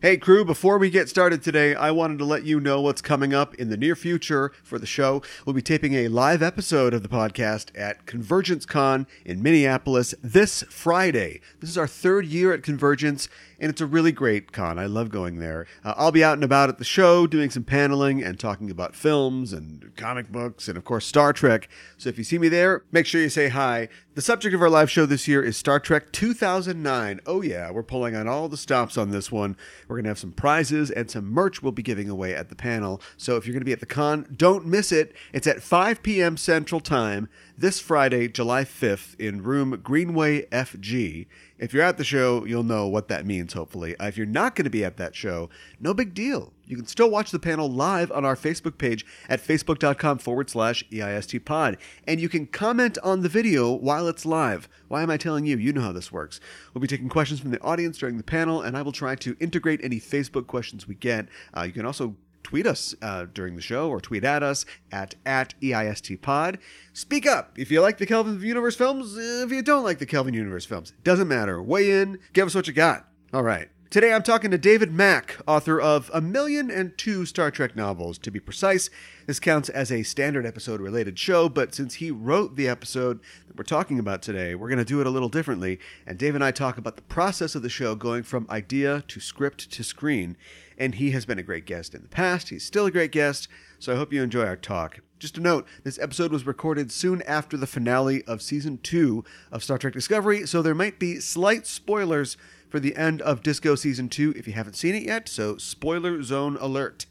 Hey, crew, before we get started today, I wanted to let you know what's coming up in the near future for the show. We'll be taping a live episode of the podcast at Convergence Con in Minneapolis this Friday. This is our third year at Convergence, and it's a really great con. I love going there. Uh, I'll be out and about at the show doing some paneling and talking about films and comic books and, of course, Star Trek. So if you see me there, make sure you say hi. The subject of our live show this year is Star Trek 2009. Oh, yeah, we're pulling on all the stops on this one. We're going to have some prizes and some merch we'll be giving away at the panel. So if you're going to be at the con, don't miss it. It's at 5 p.m. Central Time this Friday, July 5th, in room Greenway FG. If you're at the show, you'll know what that means, hopefully. Uh, if you're not going to be at that show, no big deal. You can still watch the panel live on our Facebook page at facebook.com forward slash EIST pod. And you can comment on the video while it's live. Why am I telling you? You know how this works. We'll be taking questions from the audience during the panel, and I will try to integrate any Facebook questions we get. Uh, you can also tweet us uh, during the show or tweet at us at, at EISTpod. Speak up if you like the Kelvin Universe films, if you don't like the Kelvin Universe films. Doesn't matter. Weigh in, give us what you got. All right. Today I'm talking to David Mack, author of A Million and Two Star Trek novels. To be precise, this counts as a standard episode related show, but since he wrote the episode that we're talking about today, we're going to do it a little differently. And Dave and I talk about the process of the show going from idea to script to screen. And he has been a great guest in the past. He's still a great guest, so I hope you enjoy our talk. Just a note this episode was recorded soon after the finale of season two of Star Trek Discovery, so there might be slight spoilers for the end of Disco Season 2 if you haven't seen it yet, so spoiler zone alert.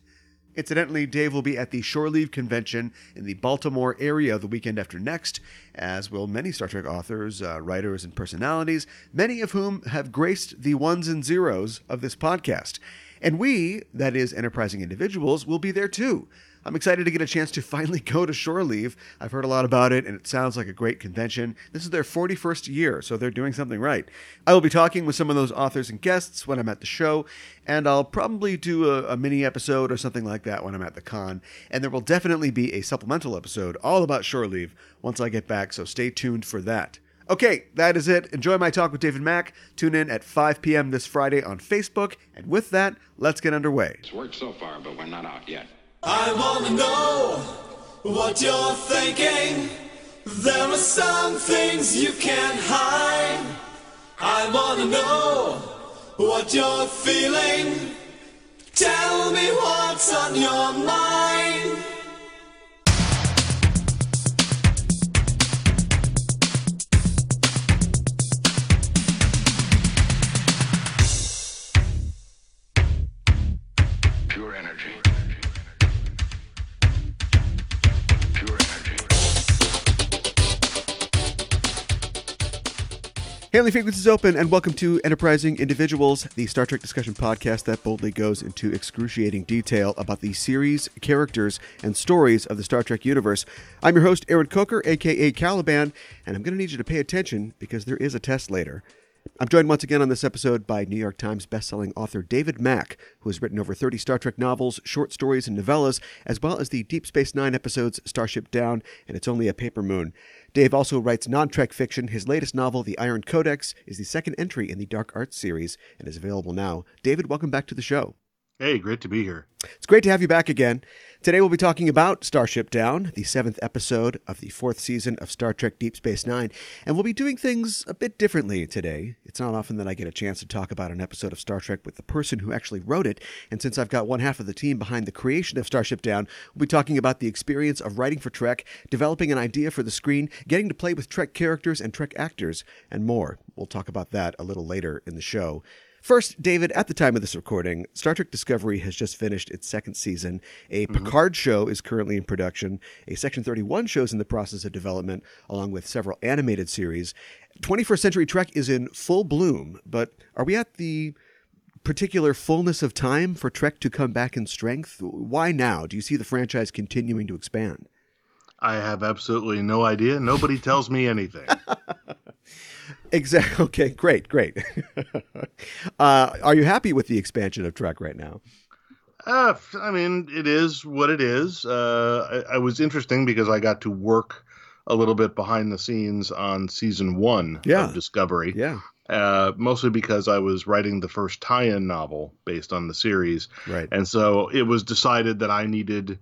Incidentally, Dave will be at the Shore Leave Convention in the Baltimore area the weekend after next, as will many Star Trek authors, uh, writers, and personalities, many of whom have graced the ones and zeros of this podcast. And we, that is, enterprising individuals, will be there too. I'm excited to get a chance to finally go to Shore Leave. I've heard a lot about it, and it sounds like a great convention. This is their 41st year, so they're doing something right. I will be talking with some of those authors and guests when I'm at the show, and I'll probably do a, a mini episode or something like that when I'm at the con. And there will definitely be a supplemental episode all about Shore Leave once I get back, so stay tuned for that. Okay, that is it. Enjoy my talk with David Mack. Tune in at 5 p.m. this Friday on Facebook. And with that, let's get underway. It's worked so far, but we're not out yet. I wanna know what you're thinking. There are some things you can't hide. I wanna know what you're feeling. Tell me what's on your mind. Hailing Frequencies Open, and welcome to Enterprising Individuals, the Star Trek discussion podcast that boldly goes into excruciating detail about the series, characters, and stories of the Star Trek universe. I'm your host, Aaron Coker, aka Caliban, and I'm going to need you to pay attention because there is a test later. I'm joined once again on this episode by New York Times bestselling author David Mack, who has written over 30 Star Trek novels, short stories, and novellas, as well as the Deep Space Nine episodes Starship Down and It's Only a Paper Moon. Dave also writes non Trek fiction. His latest novel, The Iron Codex, is the second entry in the Dark Arts series and is available now. David, welcome back to the show. Hey, great to be here. It's great to have you back again. Today we'll be talking about Starship Down, the seventh episode of the fourth season of Star Trek Deep Space Nine, and we'll be doing things a bit differently today. It's not often that I get a chance to talk about an episode of Star Trek with the person who actually wrote it, and since I've got one half of the team behind the creation of Starship Down, we'll be talking about the experience of writing for Trek, developing an idea for the screen, getting to play with Trek characters and Trek actors, and more. We'll talk about that a little later in the show. First, David, at the time of this recording, Star Trek Discovery has just finished its second season. A mm-hmm. Picard show is currently in production. A Section 31 show is in the process of development, along with several animated series. 21st Century Trek is in full bloom, but are we at the particular fullness of time for Trek to come back in strength? Why now? Do you see the franchise continuing to expand? I have absolutely no idea. Nobody tells me anything. Exactly. Okay, great, great. uh, are you happy with the expansion of Trek right now? Uh, I mean, it is what it is. Uh, I, I was interesting because I got to work a little bit behind the scenes on season one Yeah. of Discovery. Yeah. Uh, mostly because I was writing the first tie-in novel based on the series, Right. and so it was decided that I needed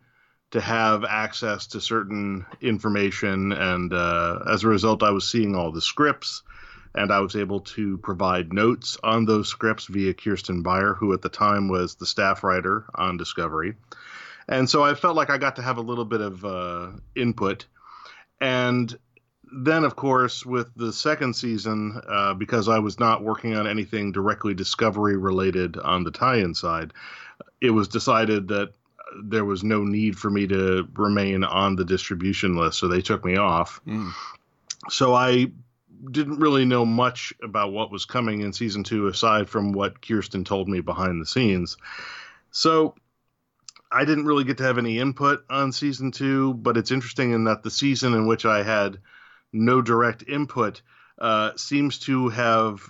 to have access to certain information, and uh, as a result, I was seeing all the scripts, and I was able to provide notes on those scripts via Kirsten Beyer, who at the time was the staff writer on Discovery, and so I felt like I got to have a little bit of uh, input, and then of course with the second season uh, because i was not working on anything directly discovery related on the tie-in side it was decided that there was no need for me to remain on the distribution list so they took me off. Mm. so i didn't really know much about what was coming in season two aside from what kirsten told me behind the scenes. So I didn't really get to have any input on season two, but it's interesting in that the season in which I had no direct input uh, seems to have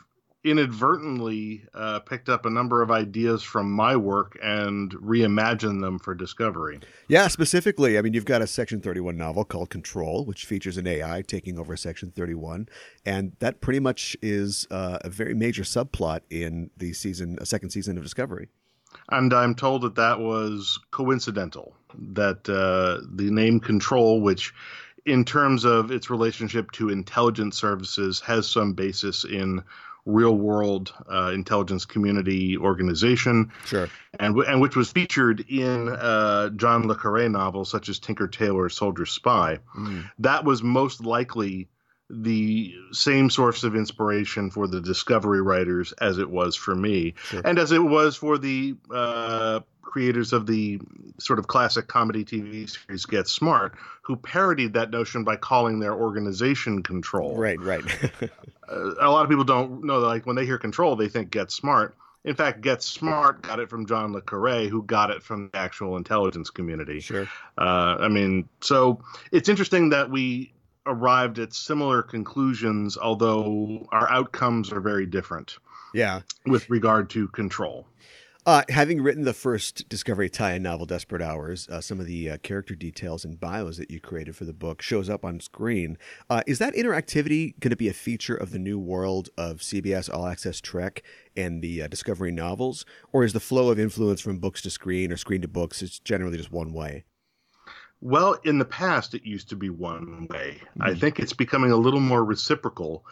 inadvertently uh, picked up a number of ideas from my work and reimagined them for Discovery. Yeah, specifically, I mean, you've got a Section 31 novel called Control, which features an AI taking over Section 31, and that pretty much is uh, a very major subplot in the season, a second season of Discovery. And I'm told that that was coincidental, that uh, the name Control, which in terms of its relationship to intelligence services, has some basis in real world uh, intelligence community organization, Sure. and, w- and which was featured in uh, John Le Carre novels such as Tinker Tailor Soldier Spy. That was most likely the same source of inspiration for the Discovery writers as it was for me, Sure. and as it was for the uh, creators of the sort of classic comedy TV series Get Smart, who parodied that notion by calling their organization Control. Right, right. Uh, a lot of people don't know that, like when they hear Control, they think Get Smart. In fact, Get Smart got it from John Le Carre, who got it from the actual intelligence community. sure. Uh, I mean, so it's interesting that we arrived at similar conclusions, although our outcomes are very different Yeah. with regard to control. Uh, having written the first Discovery tie-in novel, Desperate Hours, uh, some of the uh, character details and bios that you created for the book shows up on screen. Uh, is that interactivity going to be a feature of the new world of CBS All Access Trek and the uh, Discovery novels, or is the flow of influence from books to screen or screen to books is generally just one way? Well, in the past, it used to be one way. I think it's becoming a little more reciprocal.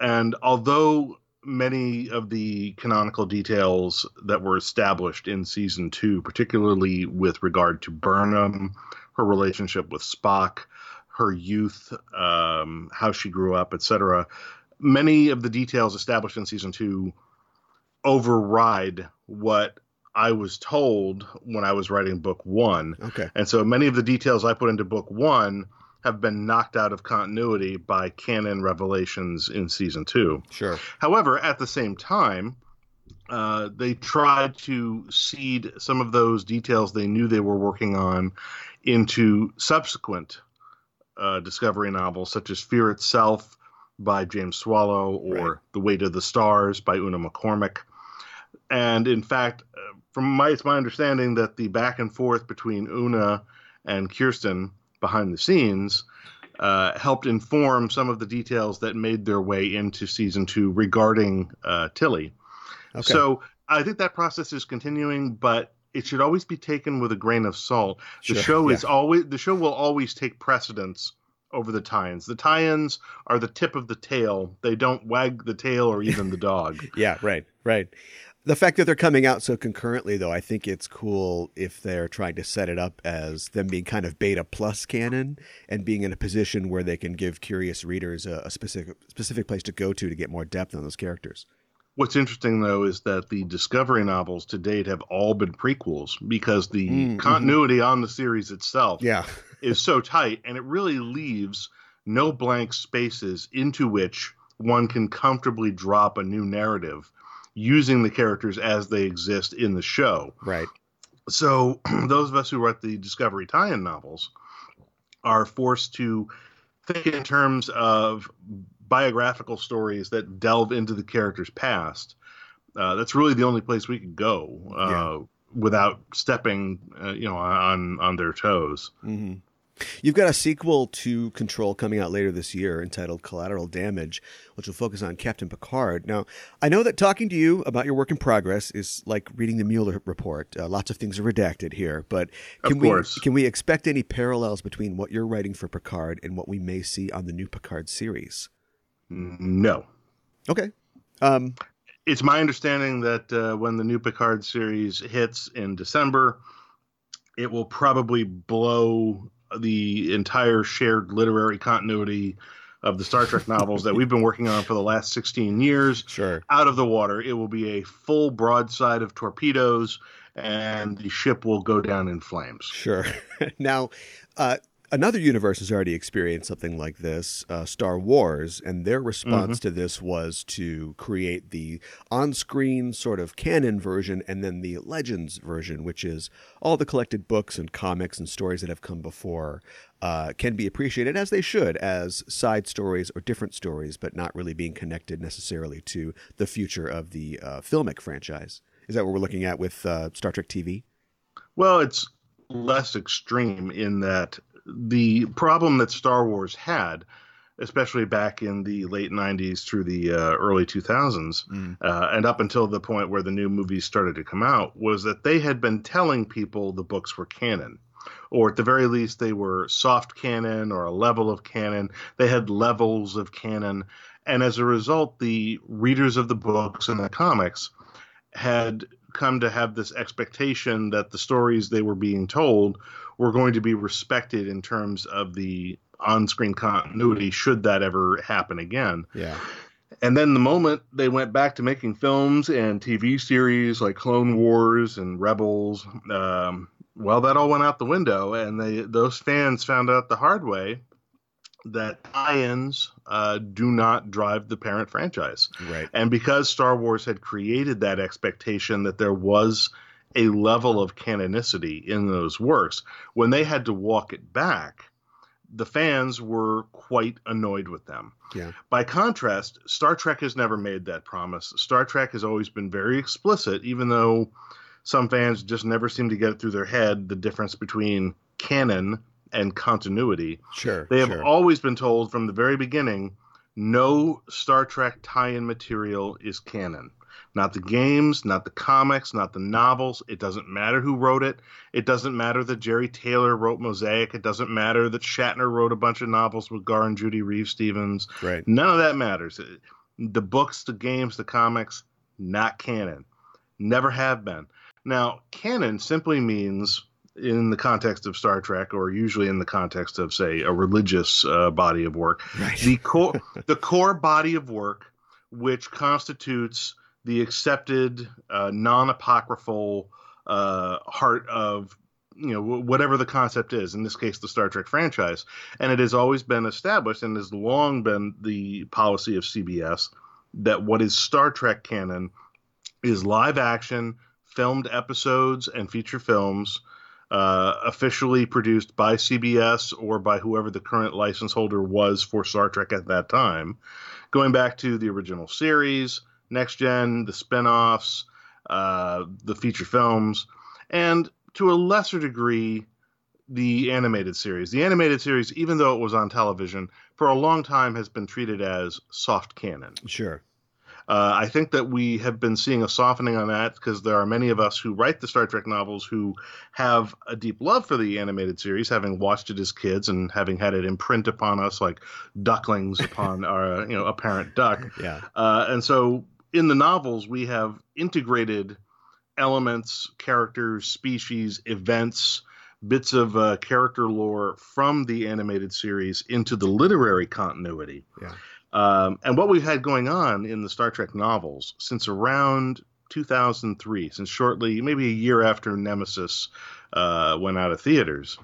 And although many of the canonical details that were established in season two, particularly with regard to Burnham, her relationship with Spock, her youth, um, how she grew up, etc., many of the details established in season two override what I was told when I was writing book one. Okay. And so many of the details I put into book one have been knocked out of continuity by canon revelations in season two. Sure. However, at the same time, uh, they tried to seed some of those details they knew they were working on into subsequent uh, Discovery novels, such as Fear Itself by James Swallow or Right. The Weight of the Stars by Una McCormack. And in fact, uh, from my it's my understanding that the back and forth between Una and Kirsten behind the scenes uh, helped inform some of the details that made their way into season two regarding uh, Tilly. Okay. So I think that process is continuing, but it should always be taken with a grain of salt. The Sure, show is always the show will always take precedence over the tie-ins. The tie-ins are the tip of the tail. They don't wag the tail or even the dog. Yeah, right, right. The fact that they're coming out so concurrently, though, I think it's cool if they're trying to set it up as them being kind of beta plus canon and being in a position where they can give curious readers a, a specific specific place to go to to get more depth on those characters. What's interesting though is that the Discovery novels to date have all been prequels because the Mm, mhm. continuity on the series itself Yeah, is so tight and it really leaves no blank spaces into which one can comfortably drop a new narrative using the characters as they exist in the show. right. So those of us who write the Discovery tie-in novels are forced to think in terms of biographical stories that delve into the character's past. Uh, that's really the only place we could go uh, Yeah. without stepping, uh, you know, on on their toes. hmm You've got a sequel to Control coming out later this year entitled Collateral Damage, which will focus on Captain Picard. Now, I know that talking to you about your work in progress is like reading the Mueller report. Uh, lots of things are redacted here, but can Of we can we expect any parallels between what you're writing for Picard and what we may see on the new Picard series? No. Okay. Um, It's my understanding that uh, when the new Picard series hits in December, it will probably blow the entire shared literary continuity of the Star Trek novels that we've been working on for the last 16 years sure. out of the water. It will be a full broadside of torpedoes, and the ship will go down in flames. Sure. now, uh, another universe has already experienced something like this, uh, Star Wars, and their response to this was to create the on screen sort of canon version and then the Legends version, which is all the collected books and comics and stories that have come before. Uh, can be appreciated as they should as side stories or different stories, but not really being connected necessarily to the future of the uh, filmic franchise. Is that what we're looking at with uh, Star Trek TV? Well, it's less extreme in that the problem that Star Wars had, especially back in the late 90s through the uh, early 2000s, uh, and up until the point where the new movies started to come out, was that they had been telling people the books were canon. Or at the very least, they were soft canon or a level of canon. They had levels of canon. And as a result, the readers of the books and the comics had come to have this expectation that the stories they were being told were going to be respected in terms of the on-screen continuity should that ever happen again. Yeah. And then the moment they went back to making films and TV series like Clone Wars and Rebels, um, well, that all went out the window, and they those fans found out the hard way that tie-ins uh, do not drive the parent franchise. Right. And because Star Wars had created that expectation that there was a level of canonicity in those works, when they had to walk it back, the fans were quite annoyed with them. Yeah. By contrast, Star Trek has never made that promise. Star Trek has always been very explicit, even though some fans just never seem to get it through their head the difference between canon and continuity. Sure. They have sure. always been told from the very beginning no Star Trek tie in material is canon. Not the games, not the comics, not the novels. It doesn't matter who wrote it. It doesn't matter that Jeri Taylor wrote Mosaic. It doesn't matter that Shatner wrote a bunch of novels with Gar and Judy Reeves-Stevens. Right. None of that matters. The books, the games, the comics, not canon. Never have been. Now, canon simply means, in the context of Star Trek, or usually in the context of, say, a religious uh, body of work, Right. the core, the core body of work, which constitutes the accepted, uh, non-apocryphal uh, heart of you know whatever the concept is in this case the star trek franchise. And it has always been established and has long been the policy of cbs that what is star trek canon is live action filmed episodes and feature films uh, officially produced by cbs or by whoever the current license holder was for star trek at that time. Going back to the original series next gen the spin-offs uh, the feature films and to a lesser degree the animated series. The animated series, even though it was on television, for a long time has been treated as soft canon. Sure. Uh, I think that we have been seeing a softening on that because there are many of us who write the Star Trek novels who have a deep love for the animated series, having watched it as kids and having had it imprint upon us like ducklings upon our, you know, a parent duck. Yeah. Uh, and so in the novels, we have integrated elements, characters, species, events, bits of uh, character lore from the animated series into the literary continuity. Yeah. Um, and what we've had going on in the Star Trek novels since around 2003, since shortly, maybe a year after Nemesis uh, went out of theaters,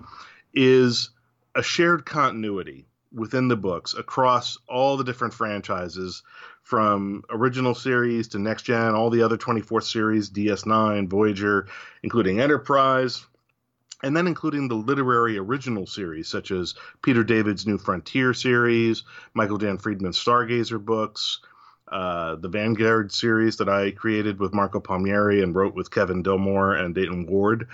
is a shared continuity within the books across all the different franchises from original series to next gen, all the other 24th series, DS9, Voyager, including Enterprise, and then including the literary original series such as Peter David's New Frontier series, Michael Jan Friedman's Stargazer books, uh, the Vanguard series that I created with Marco Palmieri and wrote with Kevin Dilmore and Dayton Ward.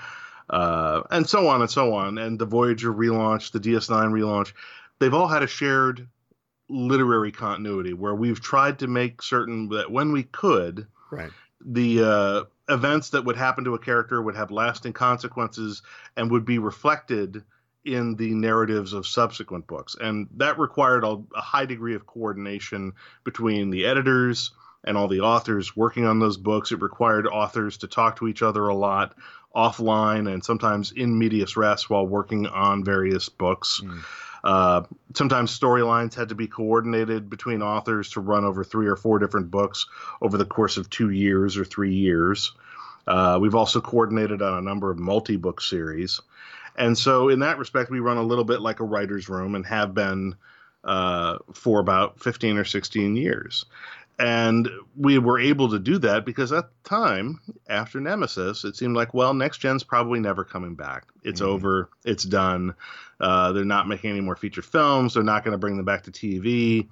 uh, and so on and so on. And the Voyager relaunch, the DS9 relaunch, they've all had a shared literary continuity where we've tried to make certain that when we could, Right. the uh, events that would happen to a character would have lasting consequences and would be reflected in the narratives of subsequent books. And that required a, a high degree of coordination between the editors and all the authors working on those books. It required authors to talk to each other a lot offline and sometimes in medias res while working on various books. Uh, sometimes storylines had to be coordinated between authors to run over three or four different books over the course of two years or three years. Uh, we've also coordinated on a number of multi book series. And so, in that respect, we run a little bit like a writer's room and have been uh, for about 15 or 16 years. And we were able to do that because at the time, after Nemesis, it seemed like, well, next gen's probably never coming back. It's over. It's done. Uh, they're not making any more feature films. They're not going to bring them back to TV.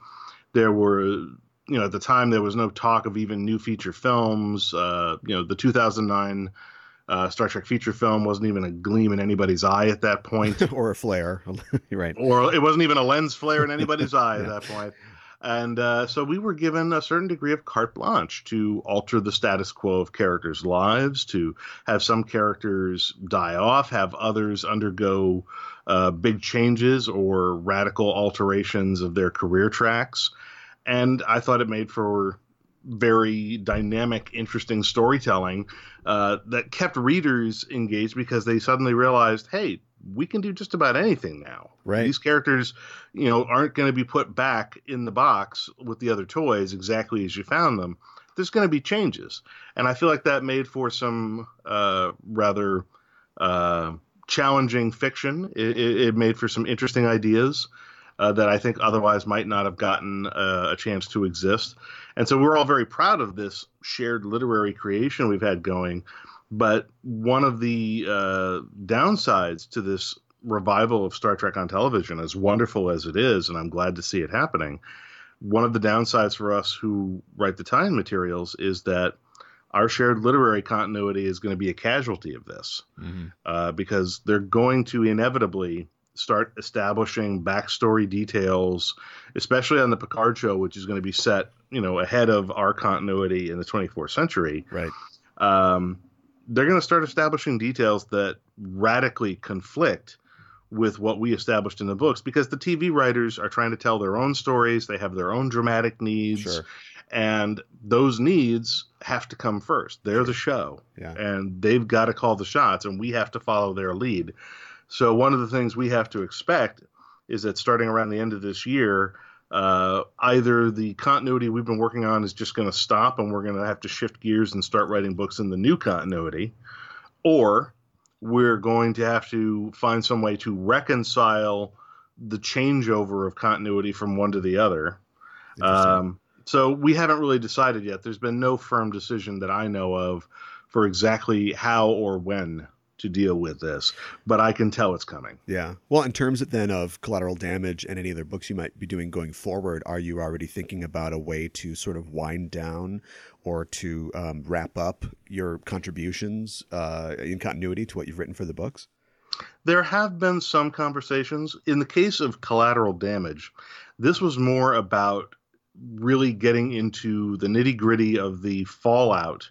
There were, you know, at the time, there was no talk of even new feature films. Uh, you know, the 2009 uh, Star Trek feature film wasn't even a gleam in anybody's eye at that point or a flare. Right. or it wasn't even a lens flare in anybody's eye at that point. And uh, so we were given a certain degree of carte blanche to alter the status quo of characters' lives, to have some characters die off, have others undergo uh, big changes or radical alterations of their career tracks. And I thought it made for very dynamic, interesting storytelling uh, that kept readers engaged because they suddenly realized, hey, we can do just about anything now. Right. These characters, you know, aren't going to be put back in the box with the other toys exactly as you found them. There's going to be changes, and I feel like that made for some uh, rather uh, challenging fiction. It, it, it made for some interesting ideas uh, that I think otherwise might not have gotten uh, a chance to exist. And so we're all very proud of this shared literary creation we've had going. But one of the uh, downsides to this revival of Star Trek on television, as wonderful as it is, and I'm glad to see it happening, one of the downsides for us who write the tie-in materials is that our shared literary continuity is going to be a casualty of this uh, because they're going to inevitably start establishing backstory details, especially on the Picard show, which is going to be set, you know, ahead of our continuity in the 24th century. Right. Um, they're going to start establishing details that radically conflict with what we established in the books because the TV writers are trying to tell their own stories. They have their own dramatic needs. Sure. And those needs have to come first. They're the show. Yeah. And they've got to call the shots, and we have to follow their lead. So, one of the things we have to expect is that starting around the end of this year, uh, either the continuity we've been working on is just going to stop and we're going to have to shift gears and start writing books in the new continuity, or we're going to have to find some way to reconcile the changeover of continuity from one to the other. Um, so we haven't really decided yet. There's been no firm decision that I know of for exactly how or when to deal with this, but I can tell it's coming. Yeah. Well, in terms of then of collateral damage and any other books you might be doing going forward, are you already thinking about a way to sort of wind down or to um, wrap up your contributions uh, in continuity to what you've written for the books? There have been some conversations. In the case of collateral damage, this was more about really getting into the nitty gritty of the fallout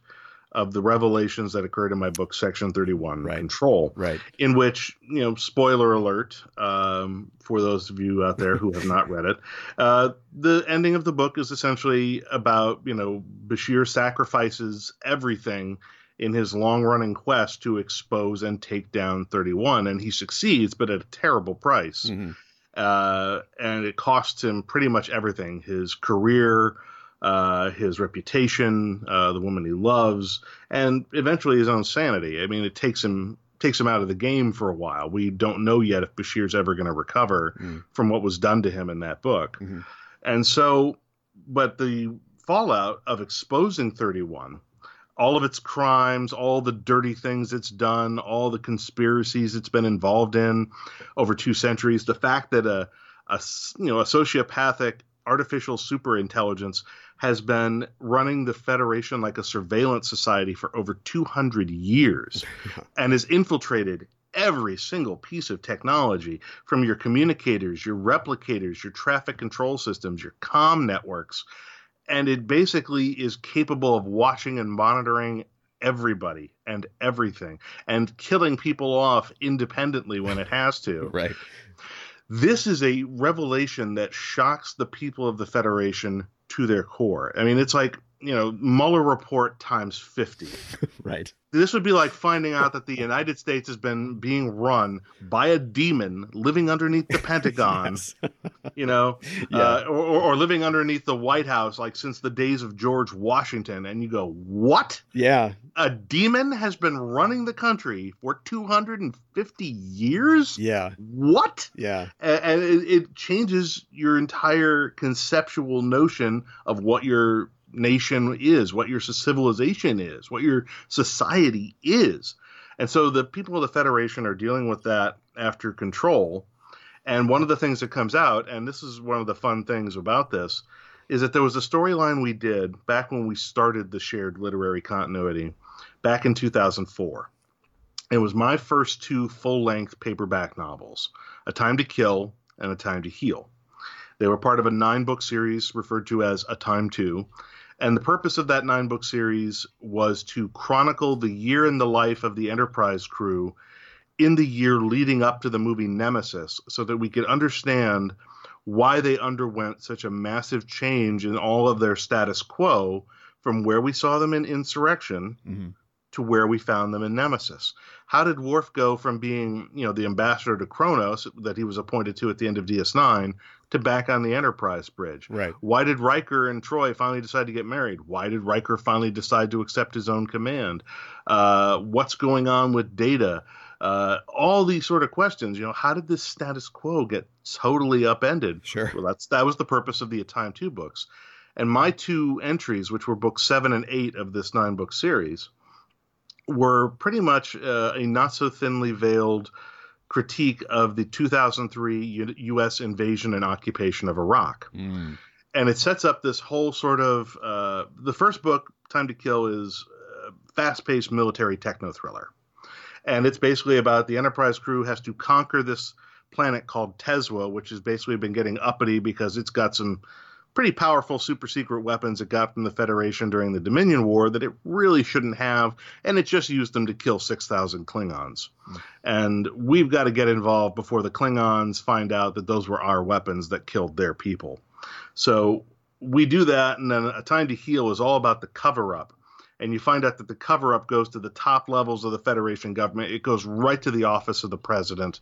of the revelations that occurred in my book, Section 31 Right. Control. Right. in which you know spoiler alert um, for those of you out there who have not read it uh, the ending of the book is essentially about you know bashir sacrifices everything in his long running quest to expose and take down 31 and he succeeds but at a terrible price Mhm. uh, and it costs him pretty much everything his career uh, his reputation, uh, the woman he loves, and eventually his own sanity. I mean, it takes him takes him out of the game for a while. We don't know yet if Bashir's ever going to recover Mm. from what was done to him in that book. Mhm. And so, but the fallout of exposing 31, all of its crimes, all the dirty things it's done, all the conspiracies it's been involved in over two centuries, the fact that a, a you know a sociopathic artificial super intelligence has been running the Federation like a surveillance society for over 200 years and has infiltrated every single piece of technology from your communicators, your replicators, your traffic control systems, your com networks. And it basically is capable of watching and monitoring everybody and everything and killing people off independently when it has to. Right. This is a revelation that shocks the people of the Federation to their core. I mean, it's like, you know, Mueller report times 50. Right. This would be like finding out that the United States has been being run by a demon living underneath the Pentagon, you know, Yeah. uh, or, or living underneath the White House, like since the days of George Washington. And you go, what? Yeah. A demon has been running the country for 250 years? Yeah. What? Yeah. A- and it, it changes your entire conceptual notion of what your nation is, what your civilization is, what your society is. And so the people of the Federation are dealing with that after control. And one of the things that comes out, and this is one of the fun things about this, is that there was a storyline we did back when we started the shared literary continuity back in 2004. It was my first two full length paperback novels A Time to Kill and A Time to Heal. They were part of a nine book series referred to as A Time To. And the purpose of that nine book series was to chronicle the year in the life of the Enterprise crew in the year leading up to the movie Nemesis so that we could understand why they underwent such a massive change in all of their status quo from where we saw them in Insurrection Mhm. to where we found them in Nemesis. How did Worf go from being, you know, the ambassador to Kronos that he was appointed to at the end of DS9 to back on the Enterprise bridge? Right. Why did Riker and Troi finally decide to get married? Why did Riker finally decide to accept his own command? Uh, what's going on with Data? Uh, all these sort of questions. You know, how did this status quo get totally upended? Sure. Well, that's that was the purpose of the A Time To books, and my two entries, which were books seven and eight of this nine book series, were pretty much uh, a not so thinly veiled critique of the 2003 U- U.S. invasion and occupation of Iraq Mm. and it sets up this whole sort of uh, the first book time to kill is a fast-paced military techno thriller and it's basically about the enterprise crew has to conquer this planet called Tezwa which has basically been getting uppity because it's got some pretty powerful super secret weapons it got from the federation during the dominion war that it really shouldn't have and it just used them to kill 6000 klingons and we've got to get involved before the klingons find out that those were our weapons that killed their people so we do that, and then a time to heal is all about the cover up. And you find out that the cover up goes to the top levels of the Federation government. It goes right to the office of the president.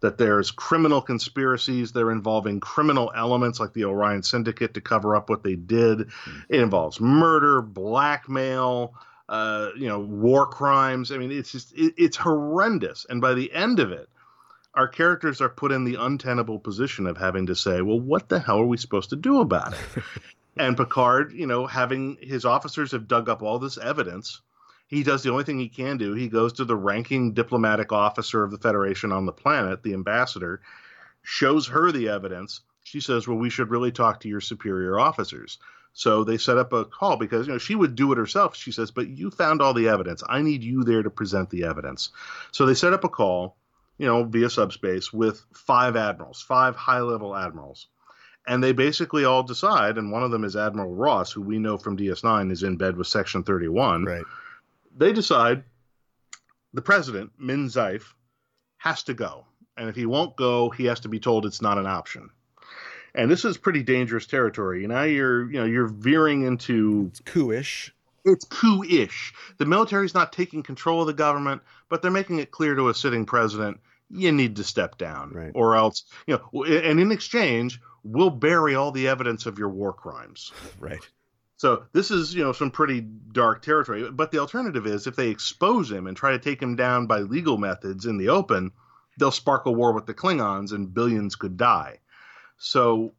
That there's criminal conspiracies. They're involving criminal elements like the Orion Syndicate to cover up what they did. It involves murder, blackmail, uh, you know, war crimes. I mean, it's just it, it's horrendous. And by the end of it, our characters are put in the untenable position of having to say, well, what the hell are we supposed to do about it? and Picard, you know, having his officers have dug up all this evidence, he does the only thing he can do. He goes to the ranking diplomatic officer of the Federation on the planet, the ambassador, shows her the evidence. She says, well, we should really talk to your superior officers. So they set up a call because you know she would do it herself. She says, "But you found all the evidence. I need you there to present the evidence." So they set up a call you know, via subspace with five admirals, five high level admirals. And they basically all decide, and one of them is Admiral Ross, who we know from DS9 is in bed with Section 31. Right. They decide the president, Min Zife, has to go. And if he won't go, he has to be told it's not an option. And this is pretty dangerous territory. Now you're, you know, you're veering into It's coup-ish. it's coup-ish. The military's not taking control of the government, but they're making it clear to a sitting president, you need to step down, Right. or else, you know. And in exchange, we'll bury all the evidence of your war crimes. Right. So this is, you know, some pretty dark territory. But the alternative is if they expose him and try to take him down by legal methods in the open, they'll spark a war with the Klingons and billions could die. So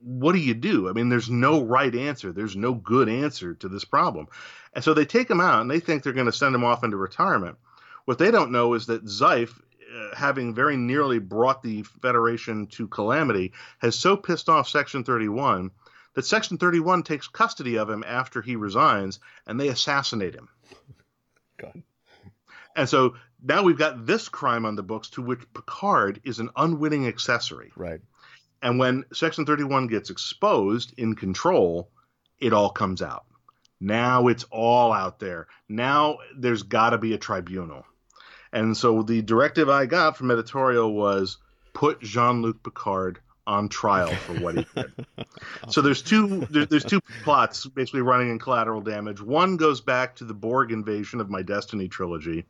what do you do? I mean, there's no right answer. There's no good answer to this problem. And so they take him out and they think they're going to send him off into retirement. What they don't know is that Zife, uh, having very nearly brought the Federation to calamity, has so pissed off Section 31 that Section 31 takes custody of him after he resigns and they assassinate him. God. And so now we've got this crime on the books to which Picard is an unwitting accessory. Right. And when Section 31 gets exposed in control, it all comes out. Now it's all out there. Now there's got to be a tribunal. And so the directive I got from editorial was put Jean Luc Picard on trial for what he did. so there's two there, there's two plots basically running in collateral damage. One goes back to the Borg invasion of my Destiny trilogy,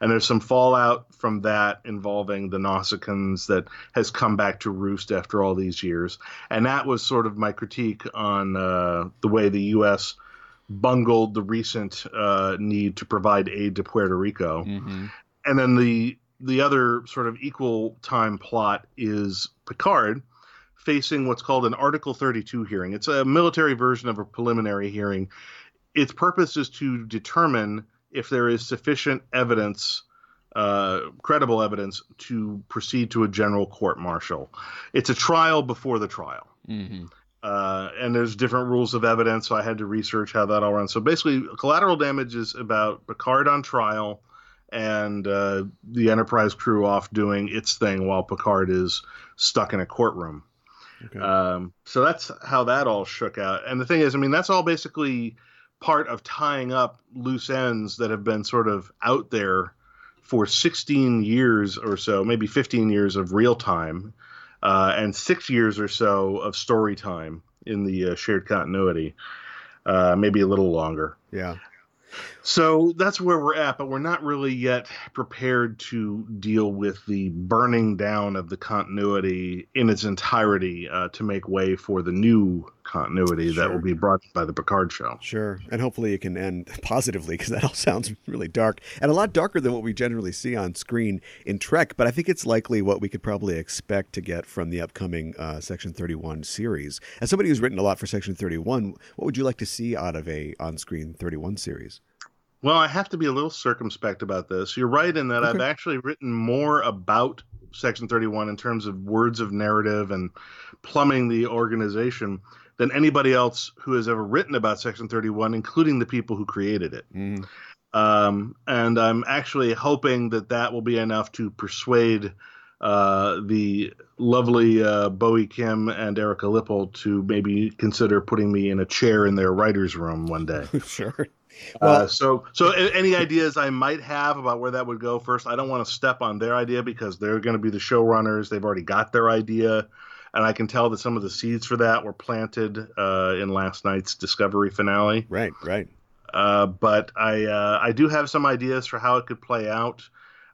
and there's some fallout from that involving the Nausicaans that has come back to roost after all these years. And that was sort of my critique on uh, the way the U.S. bungled the recent uh, need to provide aid to Puerto Rico. And then the the other sort of equal time plot is Picard facing what's called an Article 32 hearing. It's a military version of a preliminary hearing. Its purpose is to determine if there is sufficient evidence, uh, credible evidence, to proceed to a general court martial. It's a trial before the trial. Uh, and there's different rules of evidence, so I had to research how that all runs. So basically, collateral damage is about Picard on trial and uh, the Enterprise crew off doing its thing while Picard is stuck in a courtroom. Um, so that's how that all shook out. And the thing is, I mean, that's all basically part of tying up loose ends that have been sort of out there for 16 years or so, maybe 15 years of real time, uh, and six years or so of story time in the uh, shared continuity, uh, maybe a little longer. Yeah. So that's where we're at, but we're not really yet prepared to deal with the burning down of the continuity in its entirety uh, to make way for the new continuity that will be brought by the Picard show. Sure. And hopefully it can end positively because that all sounds really dark and a lot darker than what we generally see on screen in Trek. But I think it's likely what we could probably expect to get from the upcoming uh, Section 31 series. As somebody who's written a lot for Section 31, what would you like to see out of a on screen 31 series? Well, I have to be a little circumspect about this. You're right in that I've actually written more about Section 31 in terms of words of narrative and plumbing the organization than anybody else who has ever written about Section 31, including the people who created it. Um, and I'm actually hoping that that will be enough to persuade uh, the lovely uh, Bo Yeon Kim and Erika Lippoldt to maybe consider putting me in a chair in their writer's room one day. sure. uh, so, so any ideas I might have about where that would go first? I don't want to step on their idea because they're going to be the showrunners. They've already got their idea, and I can tell that some of the seeds for that were planted uh, in last night's Discovery finale. Right, right. Uh, but I uh, I do have some ideas for how it could play out.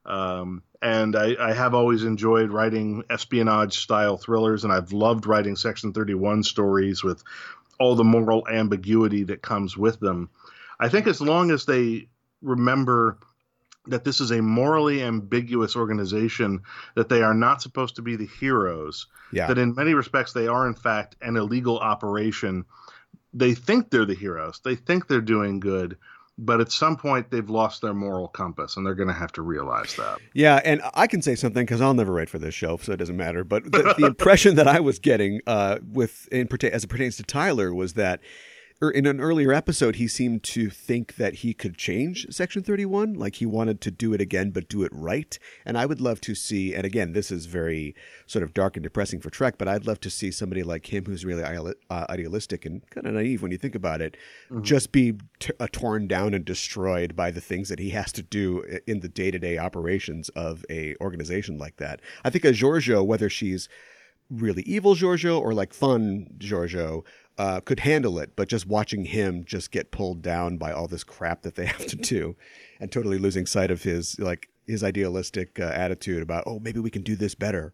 Um, and I, I have always enjoyed writing espionage style thrillers, and I've loved writing Section 31 stories with all the moral ambiguity that comes with them. I think as long as they remember that this is a morally ambiguous organization, that they are not supposed to be the heroes, Yeah. that in many respects they are, in fact, an illegal operation. They think they're the heroes, they think they're doing good, but at some point they've lost their moral compass, and they're going to have to realize that. Yeah, and I can say something because I'll never write for this show, so it doesn't matter. But the, the impression that I was getting uh, with in, as it pertains to Tyler was that er, in an earlier episode, he seemed to think that he could change Section 31, like he wanted to do it again, but do it right. And I would love to see, and again, this is very sort of dark and depressing for Trek, but I'd love to see somebody like him who's really uh, idealistic and kind of naive when you think about it, just be t- uh, torn down and destroyed by the things that he has to do in the day to day operations of a organization like that. I think a Georgiou, whether she's really evil Georgiou or like fun Georgiou uh, could handle it, but just watching him just get pulled down by all this crap that they have to do, and totally losing sight of his like his idealistic uh, attitude about oh maybe we can do this better.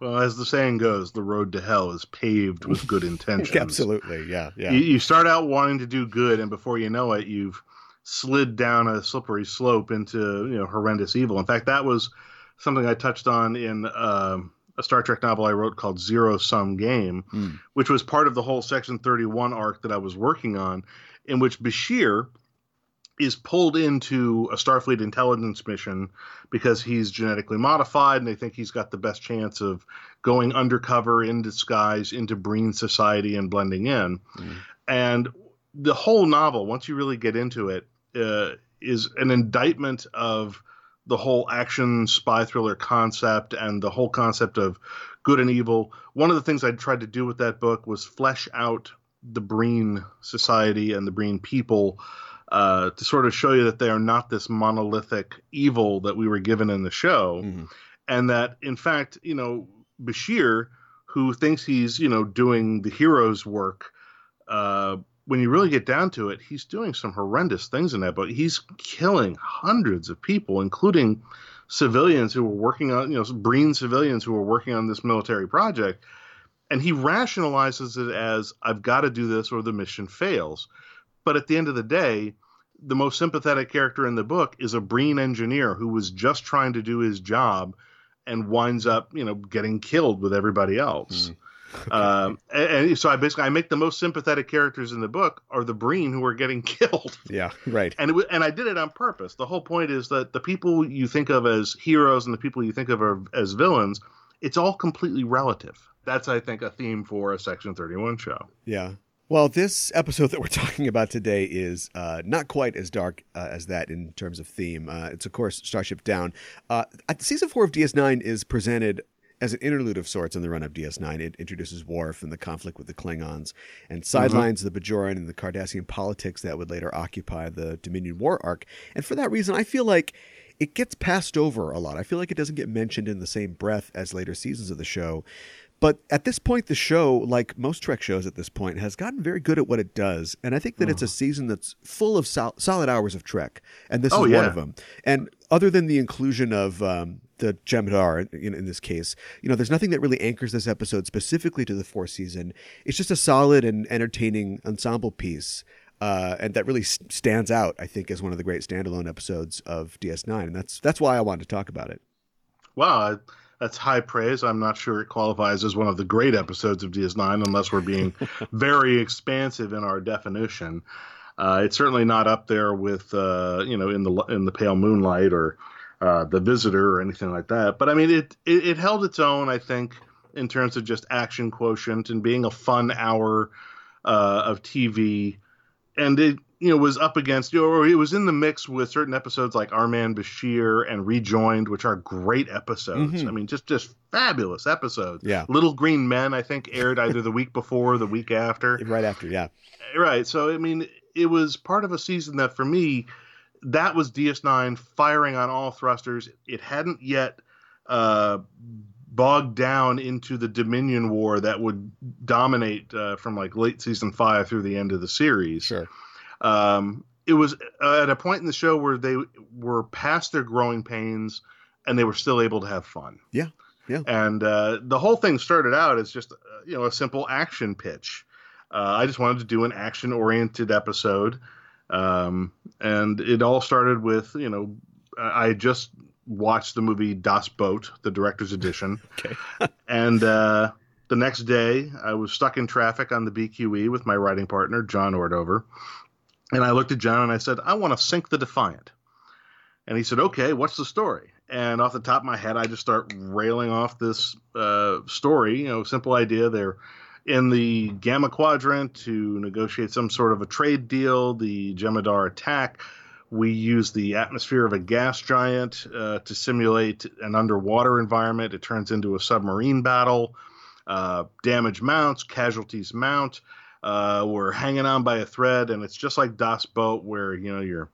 Well, as the saying goes, the road to hell is paved with good intentions. Absolutely, yeah, yeah, You, you start out wanting to do good, and before you know it, you've slid down a slippery slope into you know horrendous evil. In fact, that was something I touched on in um, a Star Trek novel I wrote called Zero Sum Game, which was part of the whole Section 31 arc that I was working on, in which Bashir is pulled into a Starfleet intelligence mission because he's genetically modified and they think he's got the best chance of going undercover in disguise into Breen society and blending in. And the whole novel, once you really get into it, uh, is an indictment of the whole action spy thriller concept and the whole concept of good and evil. One of the things I tried to do with that book was flesh out the Breen society and the Breen people uh, to sort of show you that they are not this monolithic evil that we were given in the show, and that in fact, you know, Bashir, who thinks he's you know doing the hero's work, uh, when you really get down to it, he's doing some horrendous things in that book. He's killing hundreds of people, including civilians who were working on, you know, Breen civilians who were working on this military project. And he rationalizes it as, I've got to do this or the mission fails. But at the end of the day, the most sympathetic character in the book is a Breen engineer who was just trying to do his job and winds up, you know, getting killed with everybody else. Mm. Um, and, and so I basically I make the most sympathetic characters in the book are the Breen who are getting killed, Yeah, right. and it, wa- and I did it on purpose. The whole point is that the people you think of as heroes and the people you think of are, as villains, it's all completely relative. That's I think a theme for a Section Thirty One show. Yeah. Well, this episode that we're talking about today is uh, not quite as dark uh, as that in terms of theme. Uh, it's, of course, Starship Down. Uh, season four of DS9 is presented as an interlude of sorts in the run up DS9. It introduces Worf and the conflict with the Klingons and sidelines the Bajoran and the Cardassian politics that would later occupy the Dominion War arc. And for that reason, I feel like it gets passed over a lot. I feel like it doesn't get mentioned in the same breath as later seasons of the show. But at this point, the show, like most Trek shows at this point, has gotten very good at what it does. And I think that it's a season that's full of sol- solid hours of Trek. And this Oh, is one of them. And other than the inclusion of um, the Jem'Hadar in, in this case, you know, there's nothing that really anchors this episode specifically to the fourth season. It's just a solid and entertaining ensemble piece. Uh, and that really stands out, I think, as one of the great standalone episodes of DS9, and that's that's why I wanted to talk about it. Wow, that's high praise. I'm not sure it qualifies as one of the great episodes of DS9 unless we're being very expansive in our definition. Uh, it's certainly not up there with uh, you know in the in the pale moonlight or uh, the visitor or anything like that. But I mean, it, it it held its own. I think in terms of just action quotient and being a fun hour uh, of TV, and it you know was up against you know, or it was in the mix with certain episodes like Our Man Bashir and Rejoined, which are great episodes. Mhm. I mean, just just fabulous episodes. Yeah. Little Green Men, I think, aired either the week before or the week after. Right after, yeah. Right. So I mean, it was part of a season that for me, that was DS9 firing on all thrusters. It hadn't yet uh, bogged down into the Dominion War that would dominate uh, from like late season five through the end of the series. Sure. Um, it was uh, at a point in the show where they were past their growing pains and they were still able to have fun. Yeah, yeah. And uh, the whole thing started out as just uh, you know a simple action pitch. Uh, I just wanted to do an action oriented episode, um, and it all started with you know I just watched the movie Das Boot, the director's edition, Okay. and uh, the next day I was stuck in traffic on the BQE with my writing partner John Ordover, and I looked at John and I said, "I want to sink the Defiant," and he said, "Okay, what's the story?" And off the top of my head, I just start railing off this uh, story. You know, simple idea. They're in the Gamma Quadrant to negotiate some sort of a trade deal. The Jem'Hadar attack. We use the atmosphere of a gas giant uh, to simulate an underwater environment. It turns into a submarine battle. Uh, damage mounts, casualties mount. Uh, we're hanging on by a thread, and it's just like Das Boot, where you know you're,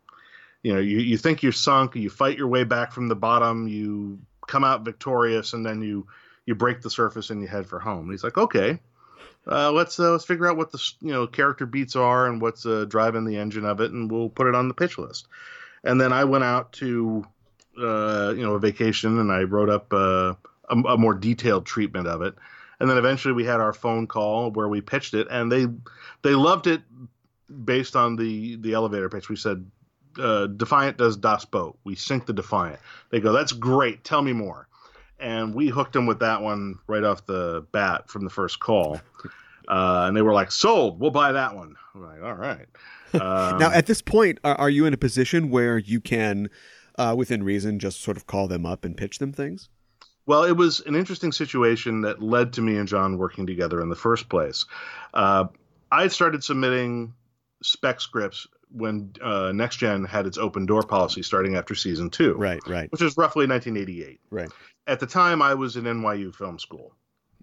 you know, you, you think you're sunk, you fight your way back from the bottom, you come out victorious, and then you you break the surface and you head for home. And he's like, okay, uh, let's uh, let's figure out what the you know character beats are and what's uh, driving the engine of it, and we'll put it on the pitch list. And then I went out to uh, you know a vacation and I wrote up uh, a, a more detailed treatment of it. And then eventually we had our phone call where we pitched it, and they they loved it based on the the elevator pitch. We said uh, Defiant does Das Boot. We sink the Defiant. They go, that's great. Tell me more. And we hooked them with that one right off the bat from the first call. Uh, and they were like, sold. We'll buy that one. I'm like, all right. Um, now, at this point, are, are you in a position where you can, uh, within reason, just sort of call them up and pitch them things? Well, it was an interesting situation that led to me and John working together in the first place. Uh, I had started submitting spec scripts when uh, Next Gen had its open door policy starting after season two, Right, right, which was roughly 1988. right. At the time, I was in NYU film school.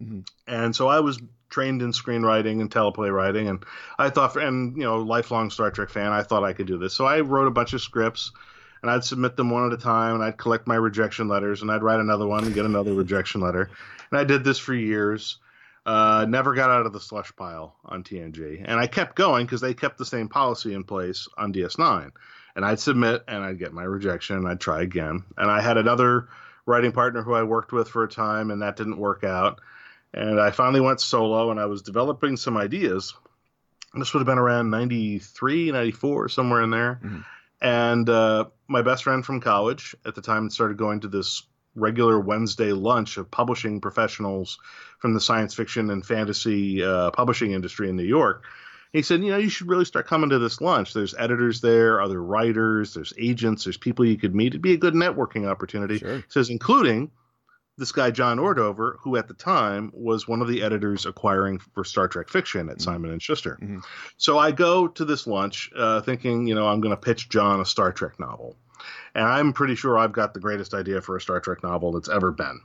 Mhm. And so I was trained in screenwriting and teleplay writing, and I thought, and you know, lifelong Star Trek fan, I thought I could do this. So I wrote a bunch of scripts, and I'd submit them one at a time, and I'd collect my rejection letters, and I'd write another one and get another rejection letter, and I did this for years. Uh, never got out of the slush pile on TNG, and I kept going because they kept the same policy in place on DS9. And I'd submit, and I'd get my rejection, and I'd try again. And I had another writing partner who I worked with for a time, and that didn't work out. And I finally went solo, and I was developing some ideas. This would have been around 93, 94, somewhere in there. Mhm. And uh, my best friend from college at the time started going to this regular Wednesday lunch of publishing professionals from the science fiction and fantasy uh, publishing industry in New York. He said, you know, you should really start coming to this lunch. There's editors there, other writers, there's agents, there's people you could meet. It'd be a good networking opportunity. Sure. He says, including this guy John Ordover, who at the time was one of the editors acquiring for Star Trek Fiction at Simon and Schuster. Mhm. So I go to this lunch uh, thinking, you know, I'm going to pitch John a Star Trek novel, and I'm pretty sure I've got the greatest idea for a Star Trek novel that's ever been.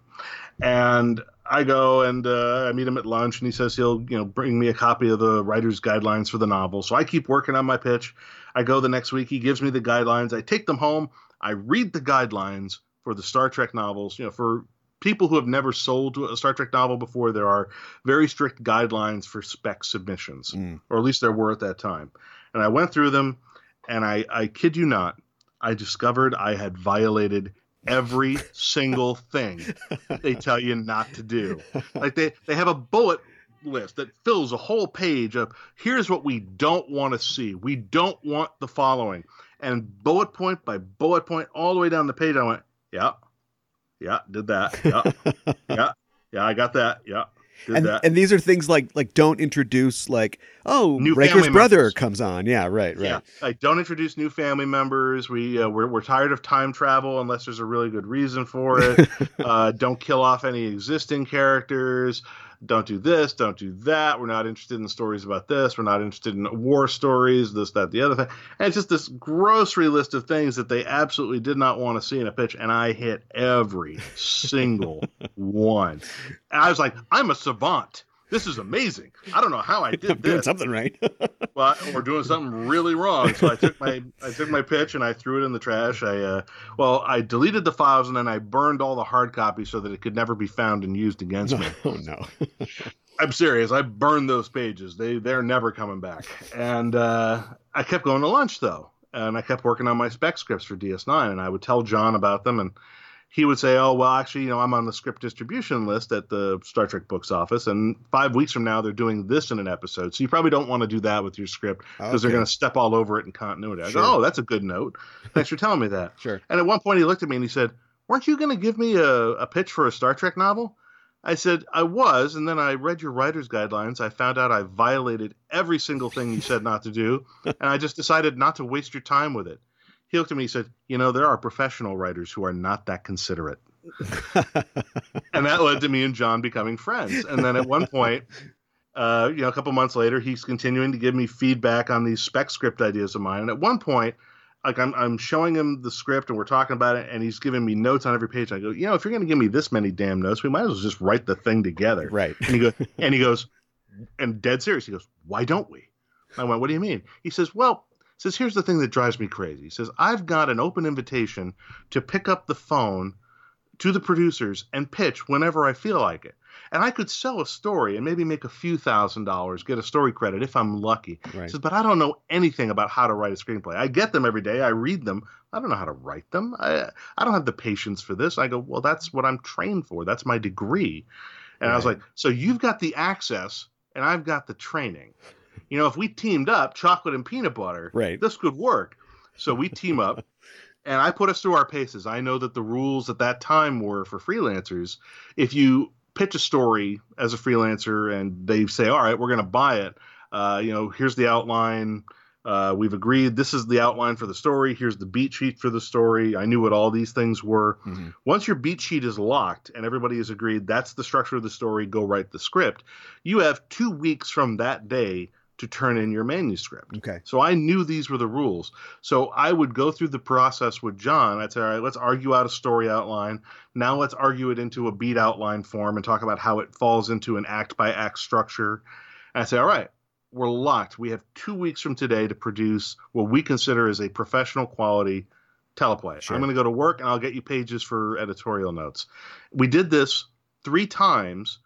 And I go and uh, I meet him at lunch, and he says he'll, you know, bring me a copy of the writer's guidelines for the novel. So I keep working on my pitch. I go the next week. He gives me the guidelines. I take them home. I read the guidelines for the Star Trek novels. You know, for people who have never sold a Star Trek novel before, there are very strict guidelines for spec submissions, Mm. or at least there were at that time. And I went through them, and I, I kid you not, I discovered I had violated every single thing they tell you not to do. Like they, they have a bullet list that fills a whole page of here's what we don't want to see. We don't want the following. And bullet point by bullet point, all the way down the page, I went, yeah, yeah, did that. Yeah, yeah, yeah, I got that. Yeah, and that. and these are things like like don't introduce like oh New brother members. comes on. Yeah, right, right. Yeah, like don't introduce new family members. We uh, we're we're tired of time travel unless there's a really good reason for it. uh, don't kill off any existing characters. Don't do this. Don't do that. We're not interested in stories about this. We're not interested in war stories. This, that, the other thing. And it's just this grocery list of things that they absolutely did not want to see in a pitch, and I hit every single one. And I was like, I'm a savant. This is amazing. I don't know how I did I'm doing this something right. well, we're doing something really wrong. So I took my I took my pitch and I threw it in the trash. I uh, well, I deleted the files and then I burned all the hard copies so that it could never be found and used against me. oh no. I'm serious. I burned those pages. They they're never coming back. And uh, I kept going to lunch though, and I kept working on my spec scripts for DS9, and I would tell John about them and. He would say, "Oh well, actually, you know, I'm on the script distribution list at the Star Trek books office, and five weeks from now they're doing this in an episode. So you probably don't want to do that with your script because they're going to step all over it in continuity. I Sure. go, oh, that's a good note. Thanks for telling me that. Sure. And at one point, he looked at me and he said, "Weren't you going to give me a, a pitch for a Star Trek novel?" I said, "I was," and then I read your writer's guidelines. I found out I violated every single thing you said not to do, and I just decided not to waste your time with it. He looked at me and said, "You know, there are professional writers who are not that considerate." and that led to me and John becoming friends. And then at one point, uh, you know, a couple months later, he's continuing to give me feedback on these spec script ideas of mine. And at one point, like I'm, I'm showing him the script and we're talking about it, and he's giving me notes on every page. I go, you know, if you're going to give me this many damn notes, we might as well just write the thing together. Right. And he goes, and he goes, and dead serious. He goes, why don't we? I went, what do you mean? He says, well, says here's the thing that drives me crazy. He says I've got an open invitation to pick up the phone to the producers and pitch whenever I feel like it. And I could sell a story and maybe make a few thousand dollars, get a story credit if I'm lucky. He Right. says, but I don't know anything about how to write a screenplay. I get them every day. I read them. I don't know how to write them. I I don't have the patience for this. I go, well, that's what I'm trained for. That's my degree. And I was like, so you've got the access and I've got the training. You know, if we teamed up, chocolate and peanut butter, Right. this could work. So we team up, and I put us through our paces. I know that the rules at that time were for freelancers. If you pitch a story as a freelancer and they say, "All right, we're going to buy it," uh, you know, here's the outline. Uh, we've agreed this is the outline for the story. Here's the beat sheet for the story. I knew what all these things were. Mm-hmm. Once your beat sheet is locked and everybody has agreed that's the structure of the story, go write the script. You have two weeks from that day to turn in your manuscript. Okay. So I knew these were the rules. So I would go through the process with John. I'd say, all right, let's argue out a story outline. Now let's argue it into a beat outline form and talk about how it falls into an act by act structure. And I'd say, all right, we're locked. We have two weeks from today to produce what we consider as a professional quality teleplay. Sure. I'm going to go to work and I'll get you pages for editorial notes. We did this three times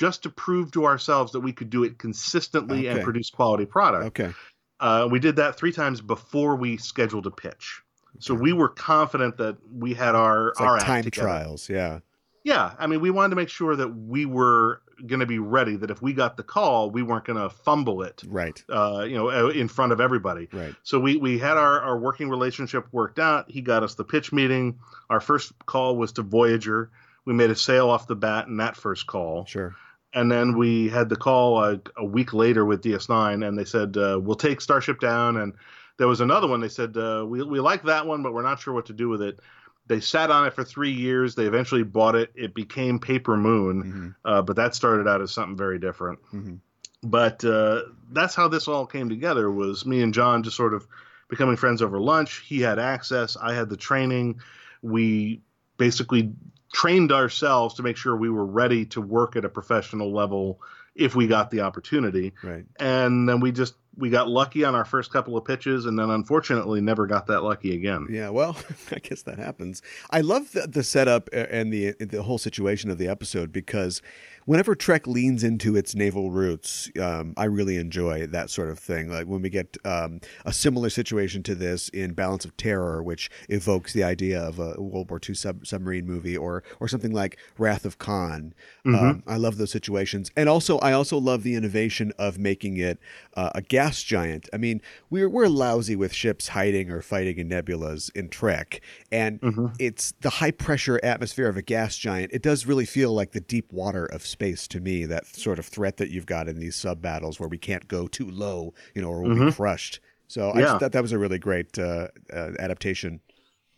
just to prove to ourselves that we could do it consistently and produce quality product. Okay. Uh, we did that three times before we scheduled a pitch. So we were confident that we had our It's our like time together. trials. Yeah. Yeah, I mean, we wanted to make sure that we were going to be ready. That if we got the call, we weren't going to fumble it, Right. uh, you know, in front of everybody. Right. So we we had our our working relationship worked out. He got us the pitch meeting. Our first call was to Voyager. We made a sale off the bat in that first call Sure. And then we had the call uh, a week later with DS9, and they said uh, we'll take Starship down. And there was another one. They said uh, we we like that one, but we're not sure what to do with it. They sat on it for three years. They eventually bought it. It became Paper Moon, Mhm. uh, but that started out as something very different. Mhm. But uh, that's how this all came together. Was me and John just sort of becoming friends over lunch. He had access. I had the training. We basically trained ourselves to make sure we were ready to work at a professional level if we got the opportunity. Right. And then we just we got lucky on our first couple of pitches, and then unfortunately never got that lucky again. Yeah, well, I guess that happens. I love the, the setup and the the whole situation of the episode because whenever Trek leans into its naval roots, um, I really enjoy that sort of thing. Like when we get um, a similar situation to this in Balance of Terror, which evokes the idea of a World War II sub- submarine movie, or or something like Wrath of Khan. Um, I love those situations, and also I also love the innovation of making it uh, a gas giant. I mean, we're we're lousy with ships hiding or fighting in nebulas in Trek, and it's the high pressure atmosphere of a gas giant. It does really feel like the deep water of space to me. That sort of threat that you've got in these sub battles where we can't go too low, you know, or we'll be crushed. So I Yeah. just thought that was a really great uh, uh, adaptation.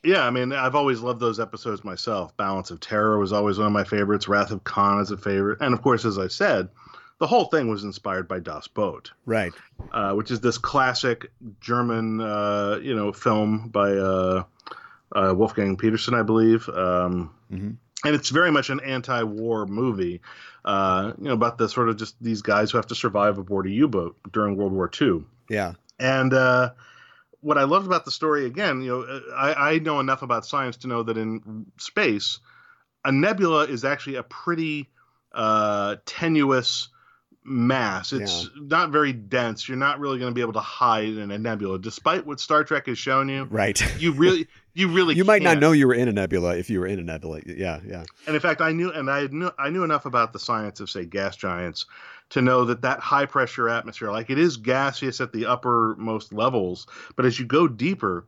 Yeah, I mean, I've always loved those episodes myself. Balance of Terror was always one of my favorites. Wrath of Khan is a favorite, and of course, as I said, the whole thing was inspired by Das Boot. Right. uh, which is this classic German, uh, you know, film by uh, uh, Wolfgang Petersen, I believe. Um, Mhm. And it's very much an anti-war movie, uh, you know, about the sort of just these guys who have to survive aboard a U-boat during World War II. Yeah. And uh, what I loved about the story, again, you know, I, I know enough about science to know that in space, a nebula is actually a pretty uh, tenuous mass. It's not very dense. You're not really going to be able to hide in a nebula, despite what Star Trek has shown you. Right. You really, you really, you might not can't. know you were in a nebula if you were in a nebula. Yeah. Yeah. And in fact, I knew, and I knew, I knew enough about the science of, say, gas giants, to know that that high pressure atmosphere, like it is gaseous at the uppermost levels, but as you go deeper,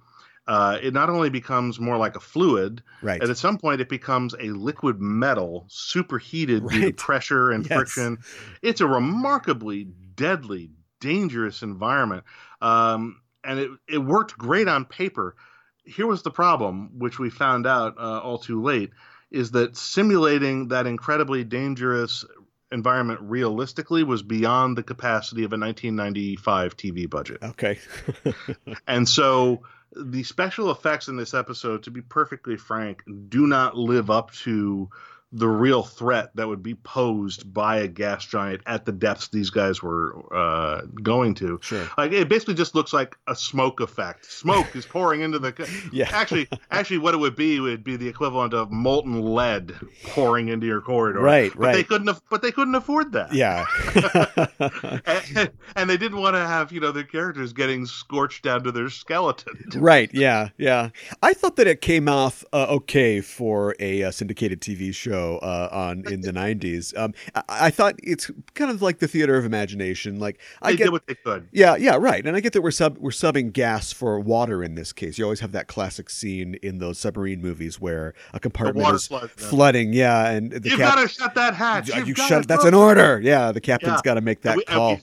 uh, it not only becomes more like a fluid, Right. and at some point it becomes a liquid metal, superheated due to pressure and Yes. friction. It's a remarkably deadly, dangerous environment, um, and it it worked great on paper. Here was the problem, which we found out uh, all too late, is that simulating that incredibly dangerous environment realistically was beyond the capacity of a 1995 TV budget. Okay. And so the special effects in this episode, to be perfectly frank, do not live up to the real threat that would be posed by a gas giant at the depths these guys were uh, going to. Sure. Like it basically just looks like a smoke effect. Smoke is pouring into the. Yeah. Actually, actually, what it would be would be the equivalent of molten lead pouring into your corridor. Right, But they couldn't. Af- but they couldn't afford that. yeah. And, and they didn't want to have you know their characters getting scorched down to their skeleton. Right. Yeah. Yeah. I thought that it came off uh, okay for a uh, syndicated TV show uh, on in the '90s. Um, I, I thought it's kind of like the theater of imagination. Like I They get. did what they could. yeah, yeah, right. And I get that we're sub we're subbing gas for water in this case. You always have that classic scene in those submarine movies where a compartment is flooding. Yeah, and the You've cap- got to shut that hatch. you, You've you shut. That's an order. Yeah, the captain's Yeah. got to make that we, call.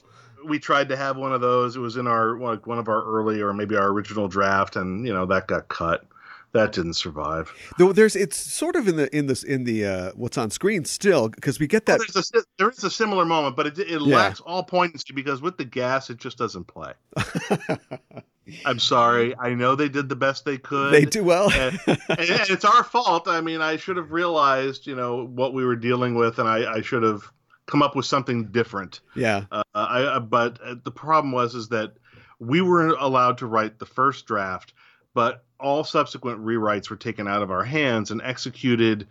we- tried to have one of those. It was in our one of our early or maybe our original draft, and you know that got cut. That didn't survive. Though there's it's sort of in the in this in the uh, what's on screen still because we get that. There's a, there is a similar moment, but it, it Yeah. lacks all poignancy because with the gas, it just doesn't play. I'm sorry. I know they did the best they could. they do well. and, and it's our fault. I mean, I should have realized, you know, what we were dealing with, and I, I should have come up with something different. yeah. Uh, I, but uh, the problem was is that we were allowed to write the first draft, but all subsequent rewrites were taken out of our hands and executed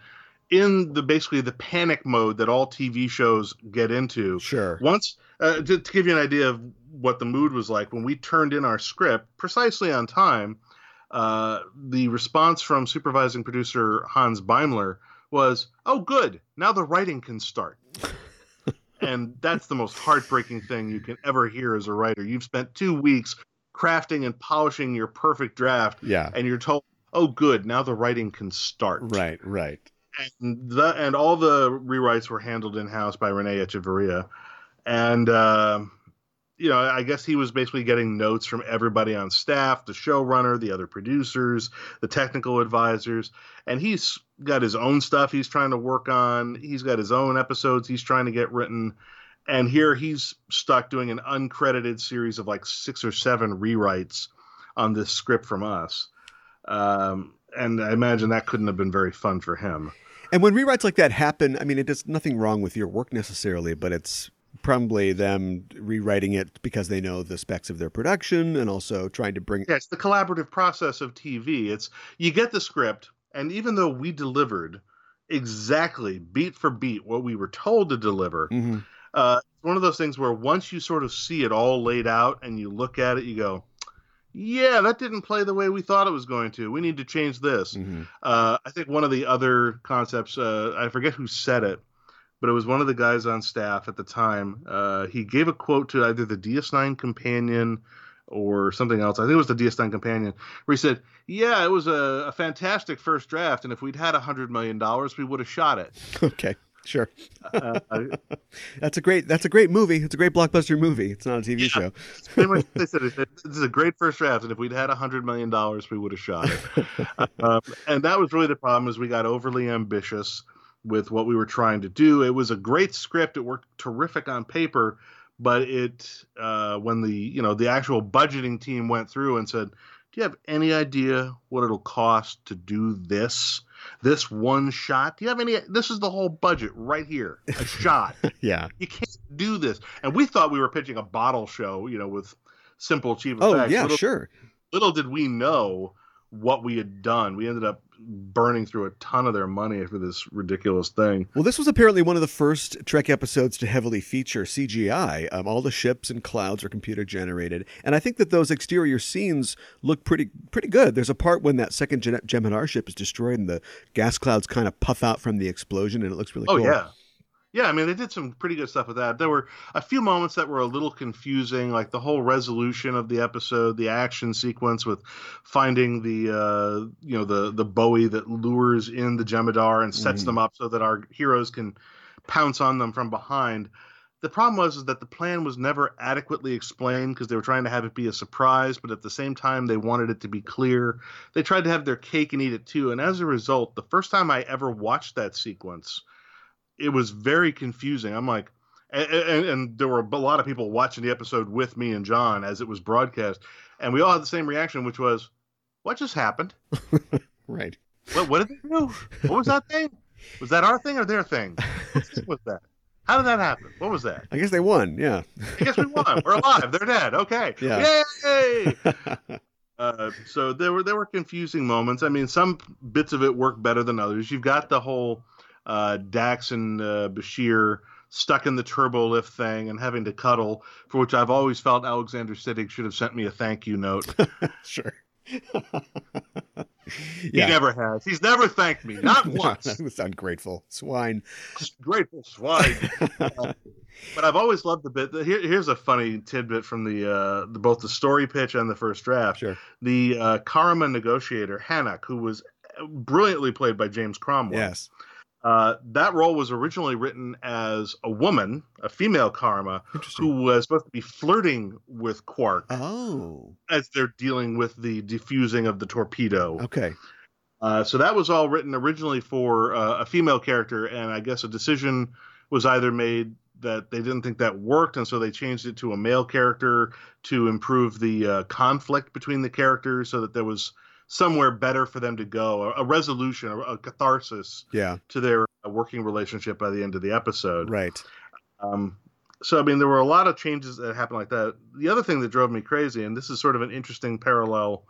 in the basically the panic mode that all TV shows get into. Sure. Once, uh, to, to give you an idea of what the mood was like, when we turned in our script precisely on time, uh, the response from supervising producer Hans Beimler was, "Oh, good, now the writing can start." and that's the most heartbreaking thing you can ever hear as a writer. You've spent two weeks crafting and polishing your perfect draft, Yeah. and you're told, "Oh, good, now the writing can start." Right. Right. and the and all the rewrites were handled in house by Rene Echevarria, and uh, you know I guess he was basically getting notes from everybody on staff, the showrunner, the other producers, the technical advisors, and he's got his own stuff he's trying to work on. He's got his own episodes he's trying to get written. And here he's stuck doing an uncredited series of like six or seven rewrites on this script from us. Um, and I imagine that couldn't have been very fun for him. And when rewrites like that happen, I mean, it does nothing wrong with your work necessarily, but it's probably them rewriting it because they know the specs of their production and also trying to bring. Yeah, it's the collaborative process of TV. It's you get the script, and even though we delivered exactly beat for beat what we were told to deliver, Mhm. Uh, it's one of those things where once you sort of see it all laid out and you look at it, you go, "Yeah, that didn't play the way we thought it was going to. We need to change this." Mhm. Uh, I think one of the other concepts, uh, I forget who said it, but it was one of the guys on staff at the time. Uh, he gave a quote to either the DS9 companion or something else. I think it was the DS9 companion, where he said, "Yeah, it was a, a fantastic first draft, and if we'd had a hundred million dollars, we would have shot it." Okay. Sure. Uh, That's a great. That's a great movie. It's a great blockbuster movie. It's not a TV show. pretty much they said. This is a great first draft, and if we'd had a hundred million dollars, we would have shot it. um, and that was really the problem: is we got overly ambitious with what we were trying to do. It was a great script; it worked terrific on paper, but it uh, when the you know the actual budgeting team went through and said, "Do you have any idea what it'll cost to do this?" This one shot. Do you have any? This is the whole budget right here. A shot Yeah. you can't do this. And we thought we were pitching a bottle show, you know, with simple, cheap oh, effects. Oh yeah. little, Sure. little did we know what we had done. We ended up burning through a ton of their money for this ridiculous thing. Well, this was apparently one of the first Trek episodes to heavily feature CGI. Um, all the ships and clouds are computer generated, and I think that those exterior scenes look pretty pretty good. There's a part when that second Gem- Jem'Hadar ship is destroyed, and the gas clouds kind of puff out from the explosion, and it looks really Oh cool. yeah. Yeah, I mean they did some pretty good stuff with that. There were a few moments that were a little confusing, like the whole resolution of the episode, the action sequence with finding the uh, you know the the buoy that lures in the Jem'Hadar and sets Mhm. them up so that our heroes can pounce on them from behind. The problem was is that the plan was never adequately explained because they were trying to have it be a surprise, but at the same time they wanted it to be clear. They tried to have their cake and eat it too, and as a result, the first time I ever watched that sequence, it was very confusing. I'm like, and, and, and there were a lot of people watching the episode with me and John as it was broadcast, and we all had the same reaction, which was, "What just happened? Right. What, what did they do? What was that thing? Was that our thing or their thing? What was that? How did that happen? What was that? I guess they won. Yeah. I guess we won. We're alive. They're dead. Okay. Yeah. Yay! Uh, so there were there were confusing moments. I mean, some bits of it work better than others. You've got the whole uh, Dax and uh, Bashir stuck in the turbo lift thing and having to cuddle, for which I've always felt Alexander Siddig should have sent me a thank you note. sure. He never has. He's never thanked me, not once. ungrateful swine. Grateful swine. Uh, but I've always loved the bit. Here, here's a funny tidbit from the, uh, the both the story pitch and the first draft. Sure. The uh, Karemma negotiator Hanok, who was brilliantly played by James Cromwell. Yes. Uh, that role was originally written as a woman, a female Karemma, who was supposed to be flirting with Quark Oh, as they're dealing with the defusing of the torpedo. okay. Uh, so that was all written originally for uh, a female character, and I guess a decision was either made that they didn't think that worked, and so they changed it to a male character to improve the uh, conflict between the characters, so that there was somewhere better for them to go, a, a resolution, a, a catharsis Yeah, to their uh, working relationship by the end of the episode. right. Um, so I mean, there were a lot of changes that happened like that. The other thing that drove me crazy, and this is sort of an interesting parallel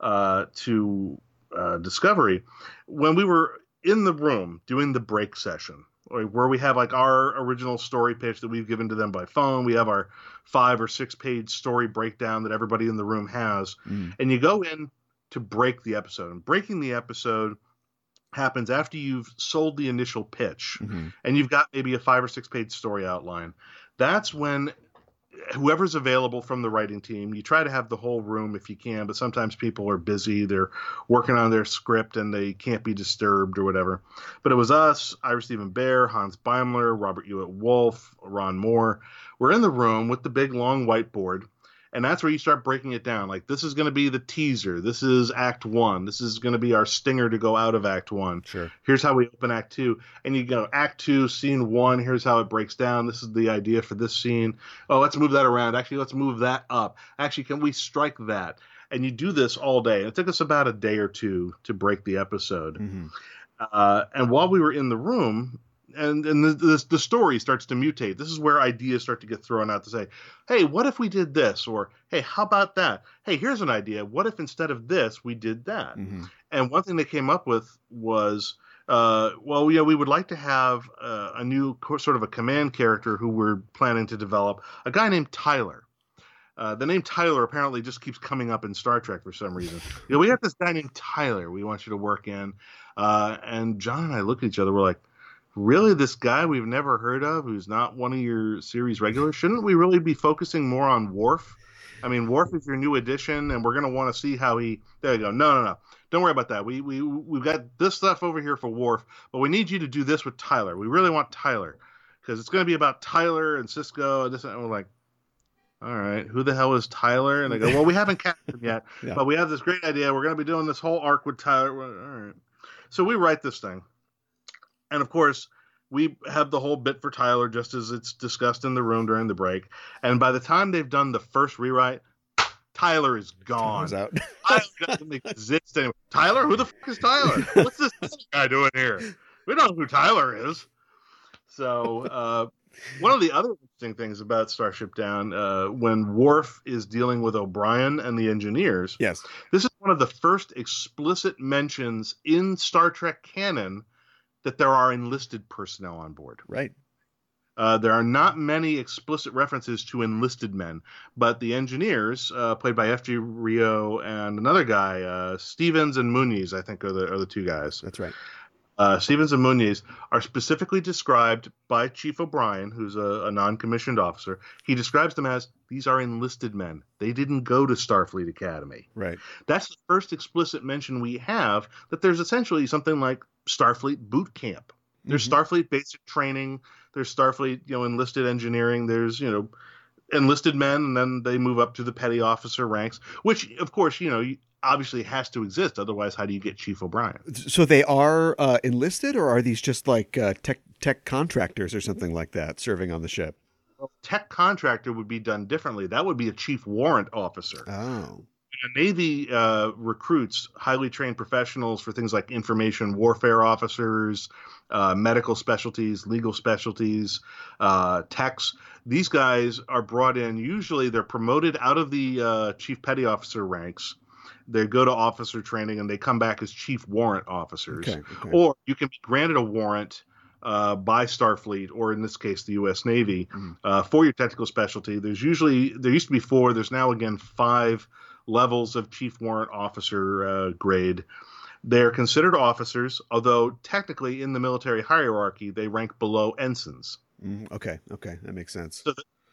uh, to uh, Discovery, when we were in the room doing the break session, where we have like our original story pitch that we've given to them by phone, we have our five or six page story breakdown that everybody in the room has, Mm. and you go in to break the episode, and breaking the episode happens after you've sold the initial pitch Mhm. and you've got maybe a five or six page story outline, that's when whoever's available from the writing team, you try to have the whole room if you can, but sometimes people are busy, they're working on their script and they can't be disturbed or whatever. But it was us, Ira Steven Behr, Hans Beimler, Robert Hewitt Wolfe, Ron Moore. We're in the room with the big long whiteboard and that's where you start breaking it down. Like this is going to be the teaser. This is act one. This is going to be our stinger to go out of act one. Sure. here's how we open act two. And you go act two scene one here's how it breaks down. This is the idea for this scene. Oh let's move that around. Actually let's move that up. Actually can we strike that? And you do this all day. It took us about a day or two to break the episode. Hmm uh, and while we were in the room and and the, the the story starts to mutate this is where ideas start to get thrown out to say hey what if we did this or hey how about that hey here's an idea what if instead of this we did that hmm and one thing they came up with was uh, well know we would like to have uh, a new co- sort of a command character who we're planning to develop a guy named tyler uh, the name Tyler apparently just keeps coming up in Star Trek for some reason. You know, we have this guy named Tyler we want you to work in. Uh, and John and I looked at each other. We're like, really? This guy we've never heard of who's not one of your series regulars? Shouldn't we really be focusing more on Worf? I mean, Worf is your new addition, and we're going to want to see how he. There you go. No, no, no. Don't worry about that. We we we've got this stuff over here for Worf, but we need you to do this with Tyler. We really want Tyler because it's going to be about Tyler and Sisko and this. And we're like, all right, who the hell is Tyler? And they go, well, we haven't cast him yet, Yeah. but we have this great idea. We're going to be doing this whole arc with Tyler. All right. So we write this thing. And of course, we have the whole bit for Tyler just as it's discussed in the room during the break. And by the time they've done the first rewrite, Tyler is gone. Tyler doesn't exist anymore. Tyler? Who the fuck is Tyler? What's this guy doing here? We don't know who Tyler is. So, uh, one of the other interesting things about Starship Down, uh, when Worf is dealing with O'Brien and the engineers, yes. this is one of the first explicit mentions in Star Trek canon that there are enlisted personnel on board. Right. Uh, there are not many explicit references to enlisted men, but the engineers, uh, played by F.J. Rio and another guy, uh, Stevens and Muniz, I think are the are the two guys. That's right. Uh, Stevens and Muniz are specifically described by Chief O'Brien, who's a, a non-commissioned officer. He describes them as these are enlisted men. They didn't go to Starfleet Academy. Right. That's the first explicit mention we have that there's essentially something like Starfleet boot camp. There's Mhm. Starfleet basic training. There's Starfleet, you know, enlisted engineering. There's, you know, enlisted men, and then they move up to the petty officer ranks, which, of course, you know, obviously has to exist. Otherwise, how do you get Chief O'Brien? So they are uh, enlisted, or are these just like uh, tech tech contractors or something like that serving on the ship? Tech contractor would be done differently. That would be a chief warrant officer. Oh. Navy uh, recruits highly trained professionals for things like information warfare officers, uh, medical specialties, legal specialties, uh, techs. These guys are brought in. Usually, they're promoted out of the uh, chief petty officer ranks. They go to officer training and they come back as chief warrant officers. Okay. okay. Or you can be granted a warrant uh, by Starfleet, or in this case, the U.S. Navy, Mhm. uh, for your technical specialty. There's usually there used to be four. There's now again five levels of chief warrant officer uh, grade. They're considered officers, although technically in the military hierarchy they rank below ensigns, Mm, okay. Okay. That makes sense.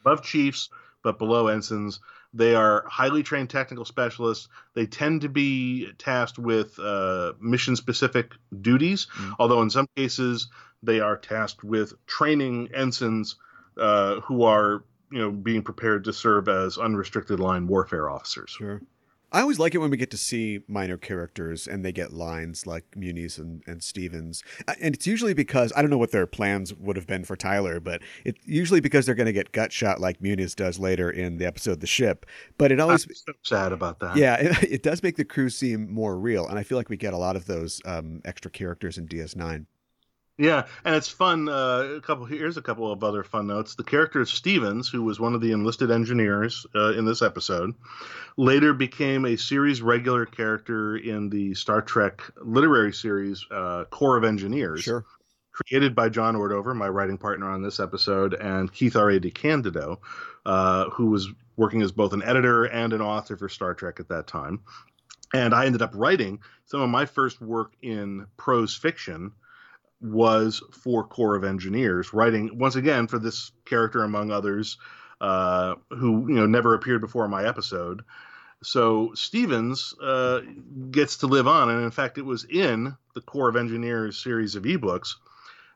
above chiefs but below ensigns. They are highly trained technical specialists. They tend to be tasked with uh, mission specific duties, although in some cases they are tasked with training ensigns uh, who are you know being prepared to serve as unrestricted line warfare officers. Sure. I always like it when we get to see minor characters and they get lines like Muniz and, and Stevens. And it's usually because I don't know what their plans would have been for Tyler, but it's usually because they're going to get gut shot like Muniz does later in the episode The Ship. But it I'm always, so sad about that. yeah, it, it does make the crew seem more real. And I feel like we get a lot of those um, extra characters in DS9. Yeah, and it's fun. Uh, a couple here's a couple of other fun notes. The character of Stevens, who was one of the enlisted engineers uh, in this episode, later became a series regular character in the Star Trek literary series uh, Corps of Engineers, Sure. created by John Ordover, my writing partner on this episode, and Keith R. A. DeCandido, uh, who was working as both an editor and an author for Star Trek at that time. And I ended up writing some of my first work in prose fiction was for Corps of Engineers, writing once again for this character among others uh, who you know never appeared before in my episode. So Stevens uh, gets to live on, and in fact, it was in the Corps of Engineers series of ebooks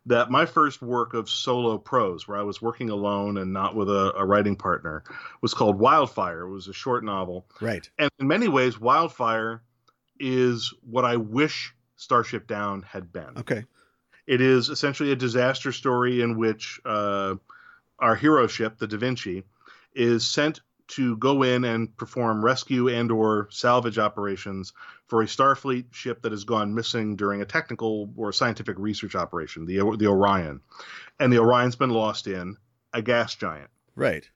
that my first work of solo prose, where I was working alone and not with a, a writing partner, was called Wildfire. It was a short novel, Right. and in many ways, Wildfire is what I wish Starship Down had been. Okay. It is essentially a disaster story in which uh, our hero ship, the Da Vinci, is sent to go in and perform rescue and or salvage operations for a Starfleet ship that has gone missing during a technical or scientific research operation, the the Orion, and the Orion's been lost in a gas giant. Right.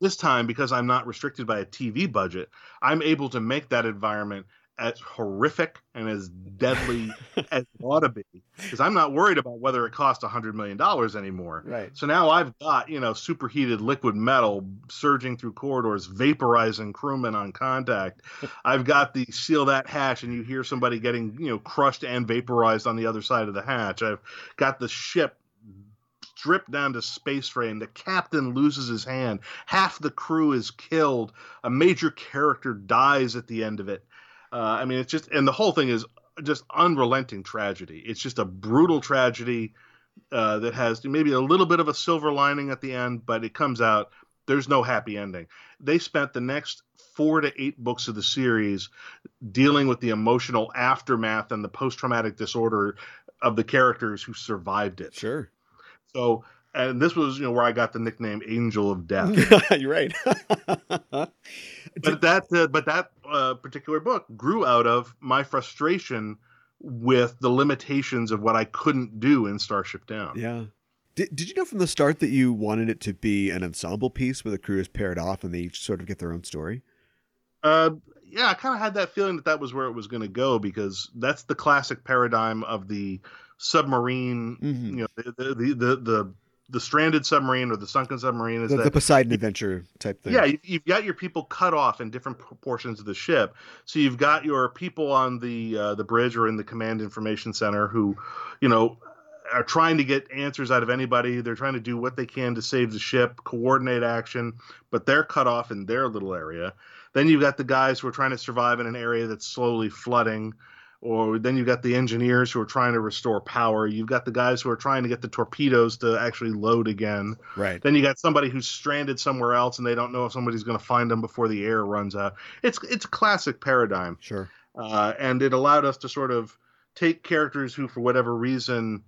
This time, because I'm not restricted by a TV budget, I'm able to make that environment as horrific and as deadly as it ought to be. Because I'm not worried about whether it costs $100 million anymore. Right. So now I've got, you know, superheated liquid metal surging through corridors, vaporizing crewmen on contact. I've got the seal that hatch, and you hear somebody getting, you know, crushed and vaporized on the other side of the hatch. I've got the ship stripped down to space frame. The captain loses his hand. Half the crew is killed. A major character dies at the end of it. Uh, I mean, it's just, and the whole thing is just unrelenting tragedy. It's just a brutal tragedy uh, that has maybe a little bit of a silver lining at the end, but it comes out. There's no happy ending. They spent the next four to eight books of the series dealing with the emotional aftermath and the post traumatic disorder of the characters who survived it. Sure. So, and this was, you know, where I got the nickname Angel of Death. You're right. but that, uh, but that uh, particular book grew out of my frustration with the limitations of what I couldn't do in Starship Down. yeah. Did, did you know from the start that you wanted it to be an ensemble piece where the crew is paired off and they each sort of get their own story? Uh, yeah, I kind of had that feeling that that was where it was going to go because that's the classic paradigm of the submarine. Mhm. You know, the the, the the the stranded submarine or the sunken submarine is The, that the Poseidon adventure type thing. Yeah, you- you've got your people cut off in different portions of the ship. So you've got your people on the uh, the bridge or in the command information center who, you know, are trying to get answers out of anybody. They're trying to do what they can to save the ship, coordinate action, but they're cut off in their little area. Then you've got the guys who are trying to survive in an area that's slowly flooding. Or then you've got the engineers who are trying to restore power. You've got the guys who are trying to get the torpedoes to actually load again. Right. Then you got somebody who's stranded somewhere else and they don't know if somebody's going to find them before the air runs out. It's it's a classic paradigm, Sure. uh, and it allowed us to sort of take characters who, for whatever reason,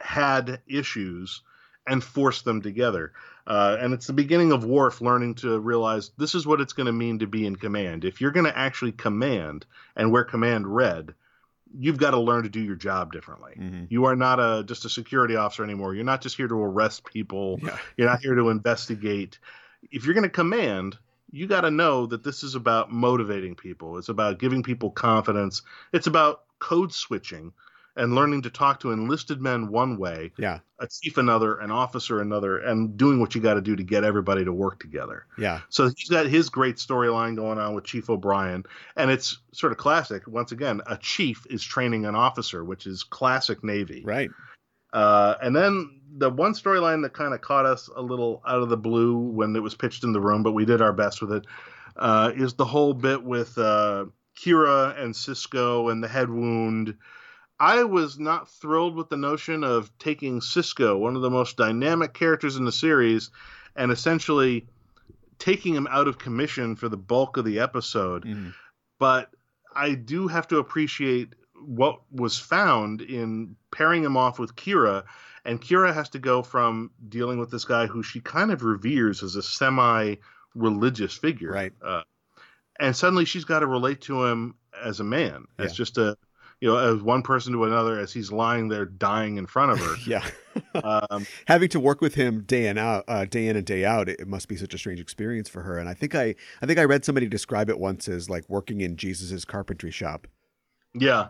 had issues and force them together. Uh, and it's the beginning of Worf learning to realize this is what it's going to mean to be in command. If you're going to actually command and wear command red, you've got to learn to do your job differently. Mhm. You are not a just a security officer anymore. You're not just here to arrest people. Yeah. You're not here to investigate. If you're going to command, you got to know that this is about motivating people. It's about giving people confidence. It's about code switching and learning to talk to enlisted men one way, Yeah. a chief another, an officer another, and doing what you got to do to get everybody to work together. Yeah. So he's got his great storyline going on with Chief O'Brien, and it's sort of classic. Once again, a chief is training an officer, which is classic Navy. Right. Uh, and then the one storyline that kind of caught us a little out of the blue when it was pitched in the room, but we did our best with it, uh, is the whole bit with uh, Kira and Sisko and the head wound. I was not thrilled with the notion of taking Sisko, one of the most dynamic characters in the series, and essentially taking him out of commission for the bulk of the episode. Mhm. But I do have to appreciate what was found in pairing him off with Kira. And Kira has to go from dealing with this guy who she kind of reveres as a semi religious figure. Right. Uh, and suddenly she's got to relate to him as a man, as just a, you know, as one person to another as he's lying there dying in front of her. Yeah. um, Having to work with him day in out, uh, day in and day out, it, it must be such a strange experience for her. And I think I, I think I read somebody describe it once as like working in Jesus's carpentry shop. yeah.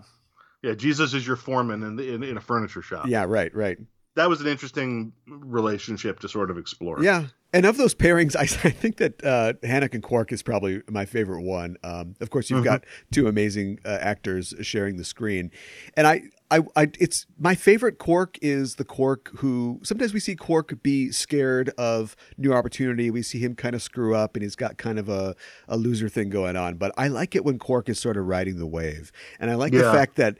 Yeah. Jesus is your foreman in, the, in, in a furniture shop. Yeah. Right. Right. That was an interesting relationship to sort of explore. Yeah. And of those pairings, I, I think that uh, Hanok and Quark is probably my favorite one. Um, of course, you've got two amazing uh, actors sharing the screen, and I, I, I, it's my favorite Quark is the Quark who sometimes we see Quark be scared of new opportunity. We see him kind of screw up, and he's got kind of a, a loser thing going on. But I like it when Quark is sort of riding the wave, and I like the fact that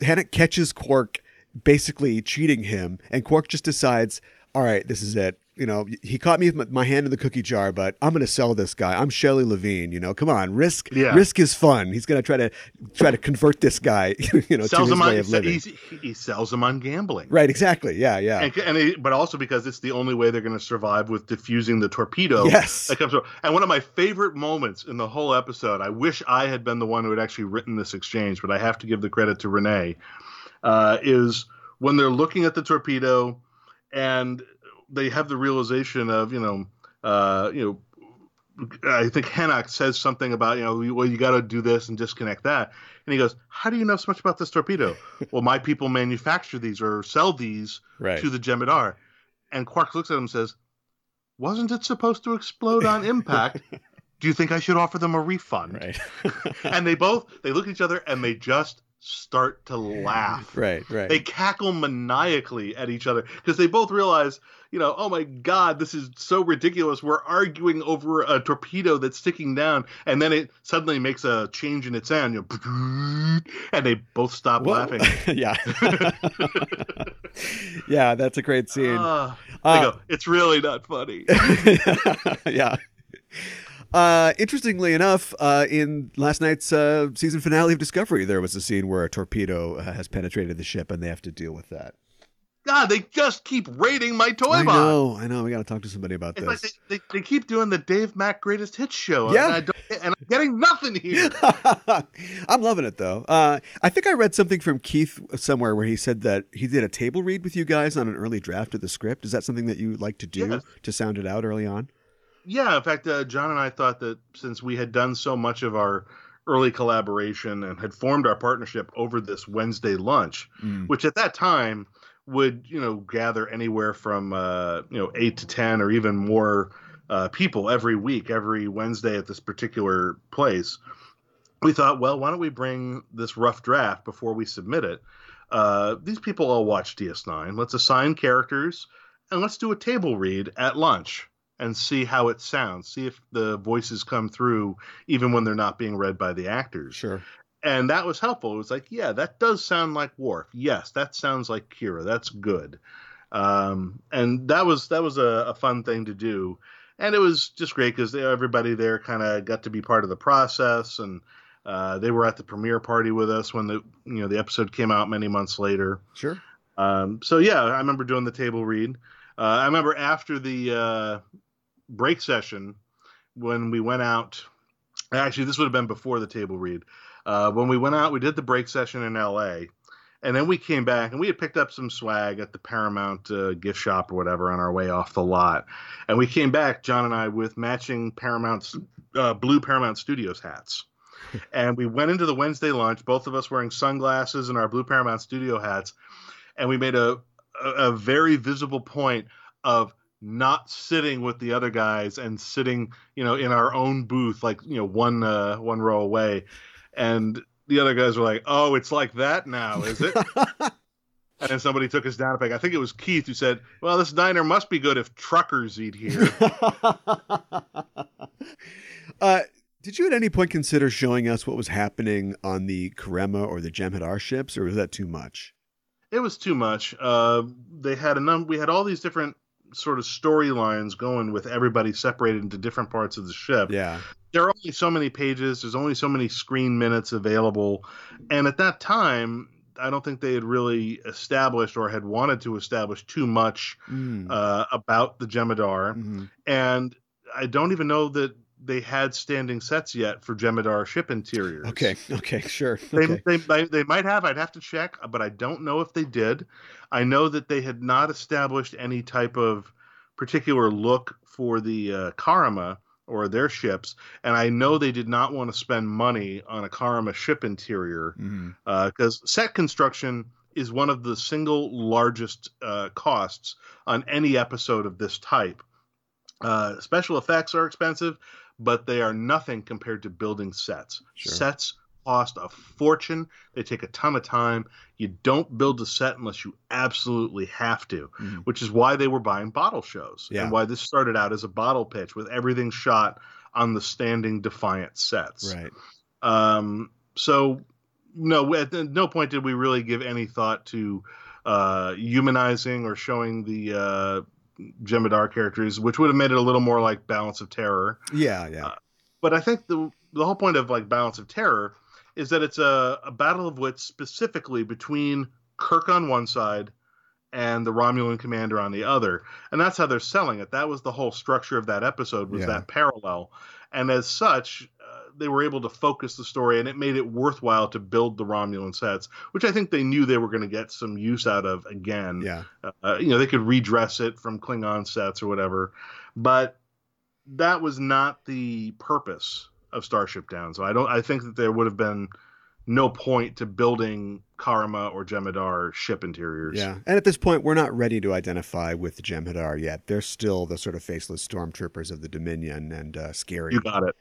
Hanok catches Quark basically cheating him, and Quark just decides, all right, this is it. You know, he caught me with my- hand in the cookie jar, but I'm going to sell this guy. I'm Shelley Levene. You know, come on, risk. Yeah. Risk is fun. He's going to try to try to convert this guy. You know, sells to his him on way of living. he sells him on gambling. Right. Exactly. Yeah. Yeah. And, and he, but also because it's the only way they're going to survive with diffusing the torpedo Yes. that comes. And one of my favorite moments in the whole episode, I wish I had been the one who had actually written this exchange, but I have to give the credit to Rene, uh, is when they're looking at the torpedo and they have the realization of, you know, uh, you know, I think Hanok says something about, you know, well, you got to do this and disconnect that. And he goes, How do you know so much about this torpedo? well, my people manufacture these or sell these Right. to the Jem'Hadar. And Quark looks at him and says, Wasn't it supposed to explode on impact? Do you think I should offer them a refund? Right. And they both they look at each other and they just start to laugh. right. Right. They cackle maniacally at each other because they both realize, you know, oh my god, this is so ridiculous. We're arguing over a torpedo that's sticking down, and then it suddenly makes a change in its sound, you know, and they both stop Whoa. laughing. yeah. yeah. That's a great scene. Ah, Uh, go, it's really not funny. yeah. Uh, interestingly enough, uh, in last night's uh, season finale of Discovery, there was a scene where a torpedo uh, has penetrated the ship, and they have to deal with that. God, they just keep raiding my toy I box. know, I know. We got to talk to somebody about It's like this. they, they, they keep doing the Dave Mack Greatest Hits show. Yeah. And, I don't, and I'm getting nothing here. I'm loving it though. Uh, I think I read something from Keith somewhere where he said that he did a table read with you guys on an early draft of the script. Is that something that you like to do Yes. to sound it out early on? Yeah, in fact, uh, John and I thought that since we had done so much of our early collaboration and had formed our partnership over this Wednesday lunch, Mm. which at that time would you know gather anywhere from uh, you know eight to ten or even more uh, people every week, every Wednesday at this particular place. We thought, well, why don't we bring this rough draft before we submit it? Uh, these people all watch DS9. Let's assign characters and let's do a table read at lunch and see how it sounds. See if the voices come through even when they're not being read by the actors Sure. And that was helpful. It was like, yeah, that does sound like Worf. Yes, that sounds like Kira. That's good. Um, and that was that was a, a fun thing to do, and it was just great because everybody there kind of got to be part of the process, and uh, they were at the premiere party with us when the you know the episode came out many months later. Sure. Um, so yeah, I remember doing the table read. Uh, I remember after the uh, break session when we went out. Actually, this would have been before the table read. Uh, when we went out, we did the break session in L.A. And then we came back and we had picked up some swag at the Paramount uh, gift shop or whatever on our way off the lot. And we came back, John and I, with matching Paramount, uh, blue Paramount Studios hats. and we went into the Wednesday lunch, both of us wearing sunglasses and our blue Paramount Studio hats. And we made a, a, a very visible point of not sitting with the other guys and sitting, you know, in our own booth, like, you know, one, uh, one row away. And the other guys were like, "Oh, it's like that now, is it?" and then somebody took us down a peg. I think it was Keith who said, "Well, this diner must be good if truckers eat here." uh, did you at any point consider showing us what was happening on the Karemma or the Jem'Hadar ships, or was that too much? it was too much. Uh, they had a num- We had all these different sort of storylines going with everybody separated into different parts of the ship. Yeah. There are only so many pages. There's only so many screen minutes available, and at that time, I don't think they had really established or had wanted to establish too much Mm. uh, about the Jem'Hadar, Mhm. and I don't even know that they had standing sets yet for Jem'Hadar ship interiors. Okay. Okay. Sure. Okay. they, they, they might have. I'd have to check, but I don't know if they did. I know that they had not established any type of particular look for the uh, Karemma or their ships, and I know they did not want to spend money on a Karemma ship interior because set construction is one of the single largest uh, costs on any episode of this type. Uh, special effects are expensive, but they are nothing compared to building sets. Sure. Sets cost a fortune. They take a ton of time. You don't build a set unless you absolutely have to, Mhm. which is why they were buying bottle shows Yeah. and why this started out as a bottle pitch with everything shot on the standing Defiant sets. Right. Um, so no, at no point did we really give any thought to uh, humanizing or showing the uh, characters, which would have made it a little more like Balance of Terror. Yeah. Yeah. But I think the the whole point of like Balance of Terror is that it's a, a battle of wits specifically between Kirk on one side and the Romulan commander on the other, and that's how they're selling it. That was the whole structure of that episode was Yeah. that parallel, and as such, uh, they were able to focus the story, and it made it worthwhile to build the Romulan sets, which I think they knew they were going to get some use out of again. yeah. Uh, you know, they could redress it from Klingon sets or whatever, but that was not the purpose of Starship Down. So I don't. I think that there would have been no point to building Karemma or Jem'Hadar ship interiors. Yeah. And at this point, we're not ready to identify with the Jem'Hadar yet. They're still the sort of faceless stormtroopers of the Dominion and uh, scary. you got it.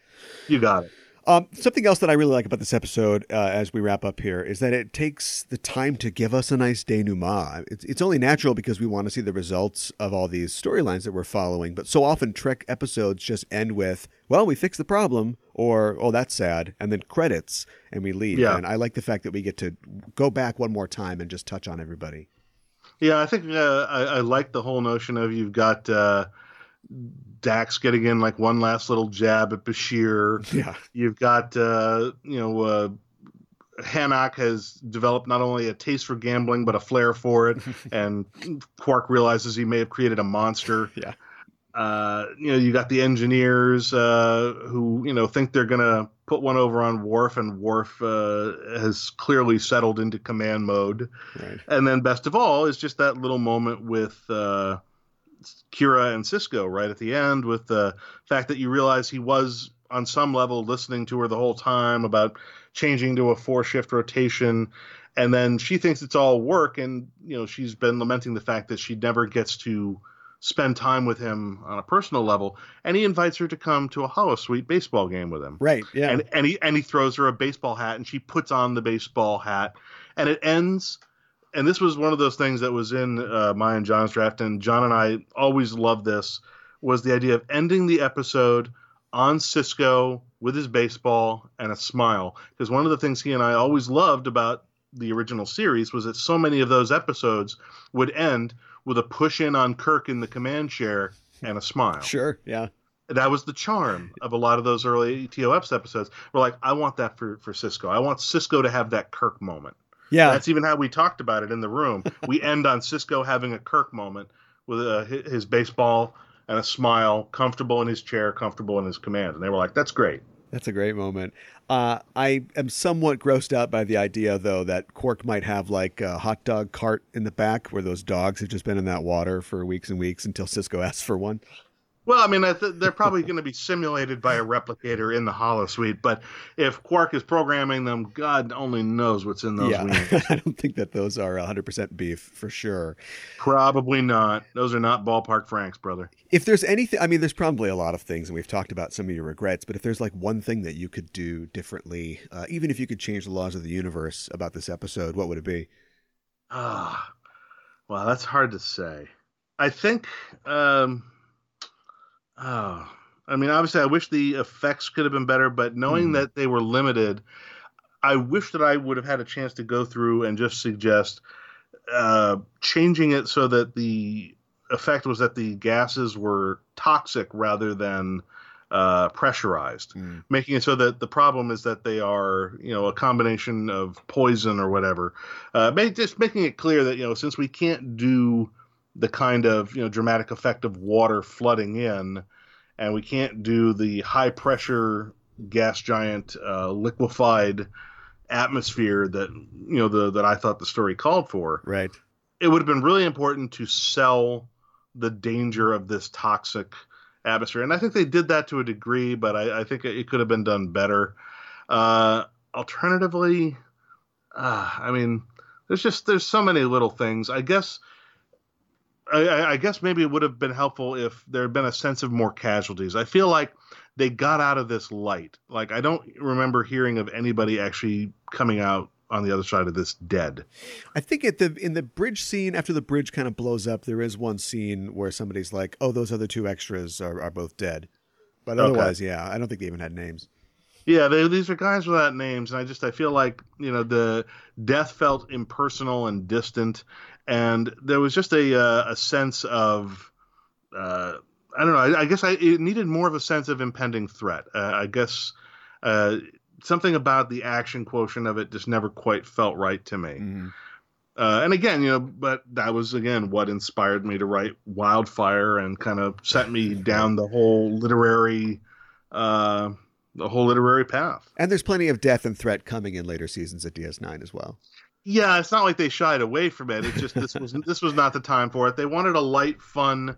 You got it. Um, something else that I really like about this episode, uh, as we wrap up here, is that it takes the time to give us a nice denouement. It's, it's only natural because we want to see the results of all these storylines that we're following. But so often, Trek episodes just end with, "Well, we fixed the problem," or "Oh, that's sad," and then credits, and we leave. Yeah. And I like the fact that we get to go back one more time and just touch on everybody. Yeah, I think uh, I, I like the whole notion of you've got uh, Dax getting in like one last little jab at Bashir. Yeah. You've got uh, you know uh, Hanok has developed not only a taste for gambling but a flair for it, and Quark realizes he may have created a monster. Yeah. Uh, you know, you got the engineers uh, who you know think they're gonna put one over on Worf, and Worf uh, has clearly settled into command mode. Right. And then best of all is just that little moment with uh, Kira and Sisko right at the end, with the fact that you realize he was on some level listening to her the whole time about changing to a four shift rotation. And then she thinks it's all work, and you know she's been lamenting the fact that she never gets to spend time with him on a personal level. And he invites her to come to a Holosuite baseball game with him Right. Yeah. and and he and he throws her a baseball hat and she puts on the baseball hat and it ends and this was one of those things that was in uh, my and John's draft and John and I always loved this was the idea of ending the episode on Sisko with his baseball and a smile because one of the things he and I always loved about the original series was that so many of those episodes would end with a push in on Kirk in the command chair and a smile sure. Yeah. that was the charm of a lot of those early TOS episodes. We're like, I want that for, for Sisko. I want Sisko to have that Kirk moment. Yeah. That's even how we talked about it in the room. we end on Sisko having a Kirk moment with uh, his baseball and a smile, comfortable in his chair, comfortable in his command. And they were like, that's great. That's a great moment. Uh, I am somewhat grossed out by the idea, though, that Quark might have like a hot dog cart in the back where those dogs have just been in that water for weeks and weeks until Sisko asks for one. Well, I mean, I th- they're probably going to be simulated by a replicator in the Holosuite, but if Quark is programming them, God only knows what's in those yeah. I don't think that those are 100% beef for sure. Probably not. Those are not ballpark Franks, brother. If there's anything, I mean, there's probably a lot of things, and we've talked about some of your regrets, but if there's like one thing that you could do differently, uh, even if you could change the laws of the universe about this episode, what would it be? Ah, Well, that's hard to say. I think, um, oh, I mean, obviously, I wish the effects could have been better, but knowing Hmm. that they were limited, I wish that I would have had a chance to go through and just suggest uh, changing it so that the effect was that the gases were toxic rather than uh, pressurized, Mm. making it so that the problem is that they are, you know, a combination of poison or whatever. Uh, just making it clear that you know, since we can't do the kind of you know dramatic effect of water flooding in, and we can't do the high pressure gas giant uh, liquefied atmosphere that you know the that I thought the story called for Right. it would have been really important to sell the danger of this toxic atmosphere. And I think they did that to a degree, but I, I think it could have been done better. Uh, alternatively, uh, I mean, there's just there's so many little things. I guess. I- I, I guess maybe it would have been helpful if there had been a sense of more casualties. I feel like they got out of this light. Like I don't remember hearing of anybody actually coming out on the other side of this dead. I think at the in the bridge scene after the bridge kind of blows up, there is one scene where somebody's like, "Oh, those other two extras are, are both dead," but Okay. otherwise, yeah, I don't think they even had names. Yeah, they, these are guys without names, and I just I feel like you know the death felt impersonal and distant, and there was just a uh, a sense of uh, I don't know. I, I guess I it needed more of a sense of impending threat. Uh, I guess uh, something about the action quotient of it just never quite felt right to me. Mhm. Uh, and again, you know, but that was again what inspired me to write Wildfire and kind of set me down the whole literary, uh, the whole literary path. And there's plenty of death and threat coming in later seasons at DS9 as well. Yeah, it's not like they shied away from it. It's just this was this was not the time for it. They wanted a light, fun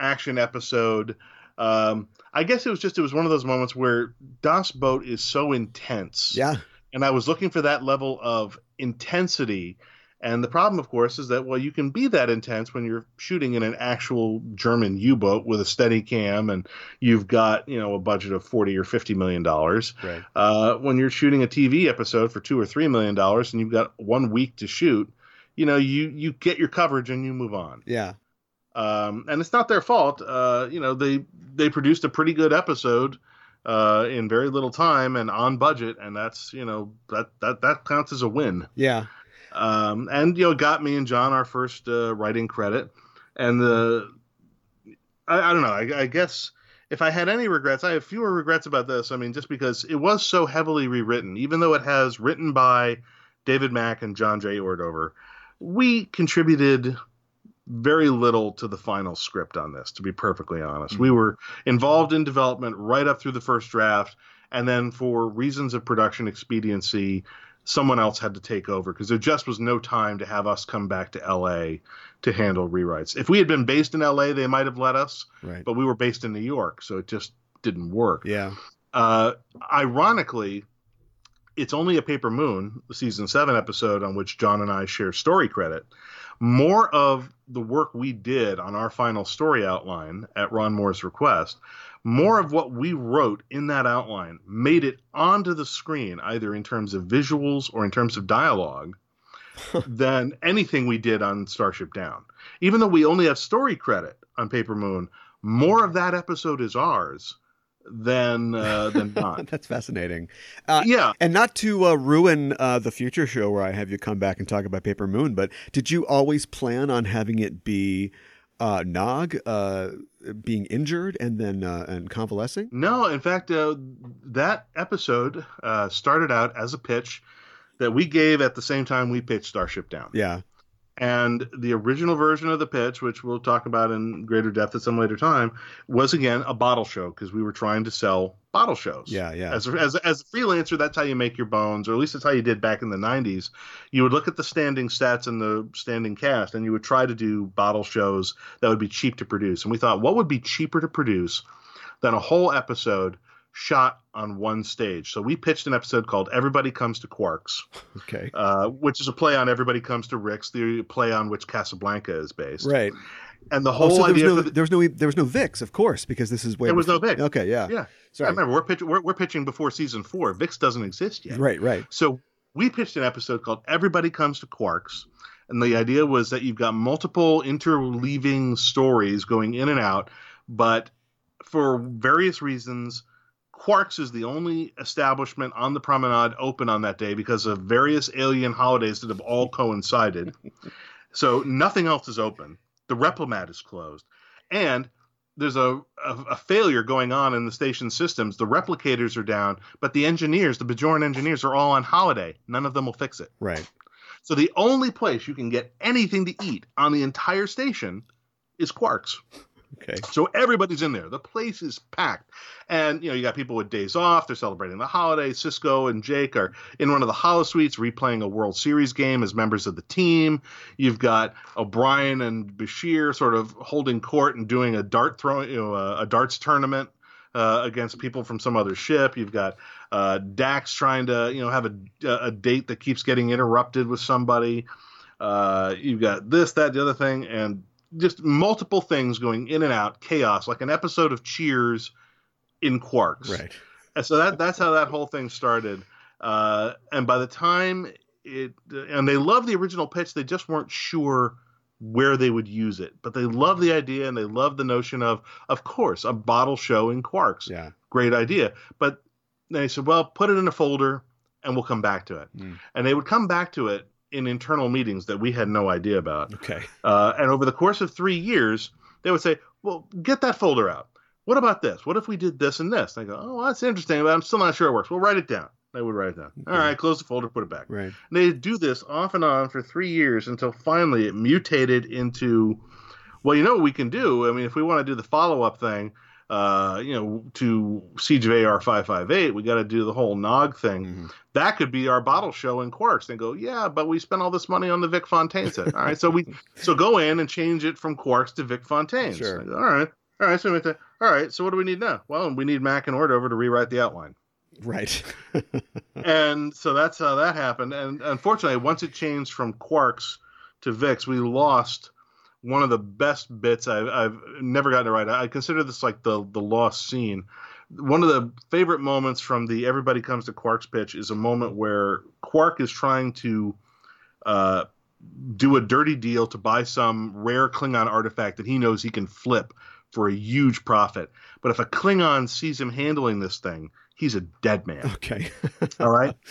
action episode. Um, I guess it was just it was one of those moments where Das Boot is so intense. Yeah, and I was looking for that level of intensity. And the problem, of course, is that well, you can be that intense when you're shooting in an actual German U-boat with a steady cam, and you've got you know a budget of forty or fifty million dollars. right. Uh, when you're shooting a TV episode for two or three million dollars, and you've got one week to shoot, you know you you get your coverage and you move on. Yeah, Um, and it's not their fault. Uh, you know they they produced a pretty good episode uh, in very little time and on budget, and that's you know that that that counts as a win. yeah. Um, and you know, got me and John our first uh, writing credit, and the I, I don't know. I, I guess if I had any regrets, I have fewer regrets about this. I mean, just because it was so heavily rewritten, even though it has written by David Mack and John J. Ordover, we contributed very little to the final script on this. To be perfectly honest, we were involved in development right up through the first draft, and then for reasons of production expediency, someone else had to take over because there just was no time to have us come back to LA to handle rewrites. If we had been based in LA, they might have let us, Right. but we were based in New York, so it just didn't work. Yeah. Uh, ironically, it's only a Paper Moon, the season seven episode on which John and I share story credit. More of the work we did on our final story outline at Ron Moore's request, more of what we wrote in that outline made it onto the screen, either in terms of visuals or in terms of dialogue, than anything we did on Starship Down. Even though we only have story credit on Paper Moon, more of that episode is ours than uh, than not. That's fascinating. Uh, yeah, And not to uh, ruin uh, the future show where I have you come back and talk about Paper Moon, but did you always plan on having it be uh, Nog uh, being injured and then uh, and convalescing? No, in fact, uh, that episode uh, started out as a pitch that we gave at the same time we pitched Starship Down. Yeah. And the original version of the pitch, which we'll talk about in greater depth at some later time, was again a bottle show because we were trying to sell bottle shows. Yeah, yeah. As a, as, a, as a freelancer, that's how you make your bones, or at least that's how you did back in the 90s. You would look at the standing stats and the standing cast, and you would try to do bottle shows that would be cheap to produce. And we thought, what would be cheaper to produce than a whole episode shot on one stage? So we pitched an episode called Everybody Comes to Quarks Okay. uh, which is a play on Everybody Comes to Rick's, the play on which Casablanca is based. Right. And the Oh, whole so there was idea no the, there was no there was no Vic's, of course, because this is way. There was no Vic's. Okay. Yeah. yeah, Sorry. I remember we're pitching we're, we're pitching before season four. Vic's doesn't exist yet. Right. Right. So we pitched an episode called Everybody Comes to Quarks, And the idea was that you've got multiple interleaving stories going in and out, but for various reasons, Quarks is the only establishment on the promenade open on that day because of various alien holidays that have all coincided. so nothing else is open. The Replimat is closed. And there's a, a, a failure going on in the station systems. The replicators are down, but the engineers, the Bajoran engineers, are all on holiday. None of them will fix it. Right. So the only place you can get anything to eat on the entire station is Quarks. Okay. So everybody's in there. The place is packed. And, you know, you got people with days off. They're celebrating the holiday. Sisko and Jake are in one of the holosuites replaying a World Series game as members of the team. You've got O'Brien and Bashir sort of holding court and doing a dart throwing, you know, a, a darts tournament. Uh, against people from some other ship, you've got uh, Dax trying to, you know, have a, a date that keeps getting interrupted with somebody. Uh, you've got this, that, the other thing, and just multiple things going in and out, chaos, like an episode of Cheers in Quarks. Right. And so that that's how that whole thing started. Uh, and by the time it, and they love the original pitch, they just weren't sure where they would use it. But they love the idea and they love the notion of, of course, a bottle show in Quarks. Yeah. Great idea. But they said, well, put it in a folder and we'll come back to it. Mm. And they would come back to it in internal meetings that we had no idea about. Okay. Uh, and over the course of three years, they would say, "Well, get that folder out. What about this? What if we did this and this?" And I go, "Oh, well, that's interesting, but I'm still not sure it works." Well, write it down. They would write it down. All right, close the folder, put it back. Right. And they do this off and on for three years until finally it mutated into, well, you know what we can do? I mean, if we want to do the follow up thing, uh, you know, to Siege of AR 558, we got to do the whole Nog thing. Mhm. That could be our bottle show in Quarks. They go, yeah, but we spent all this money on the Vic Fontaine set. All right, so we so go in and change it from Quarks to Vic Fontaine. Sure. all right, all right. So we went to, all right. So what do we need now? Well, we need Mack and Ordover to rewrite the outline Right. and so that's how that happened. And unfortunately, once it changed from Quarks to Vic's, we lost one of the best bits I've, I've never gotten to write. I consider this like the the lost scene. One of the favorite moments from the Everybody Comes to Quark's pitch is a moment where Quark is trying to uh, do a dirty deal to buy some rare Klingon artifact that he knows he can flip for a huge profit. But if a Klingon sees him handling this thing, he's a dead man. okay. All right.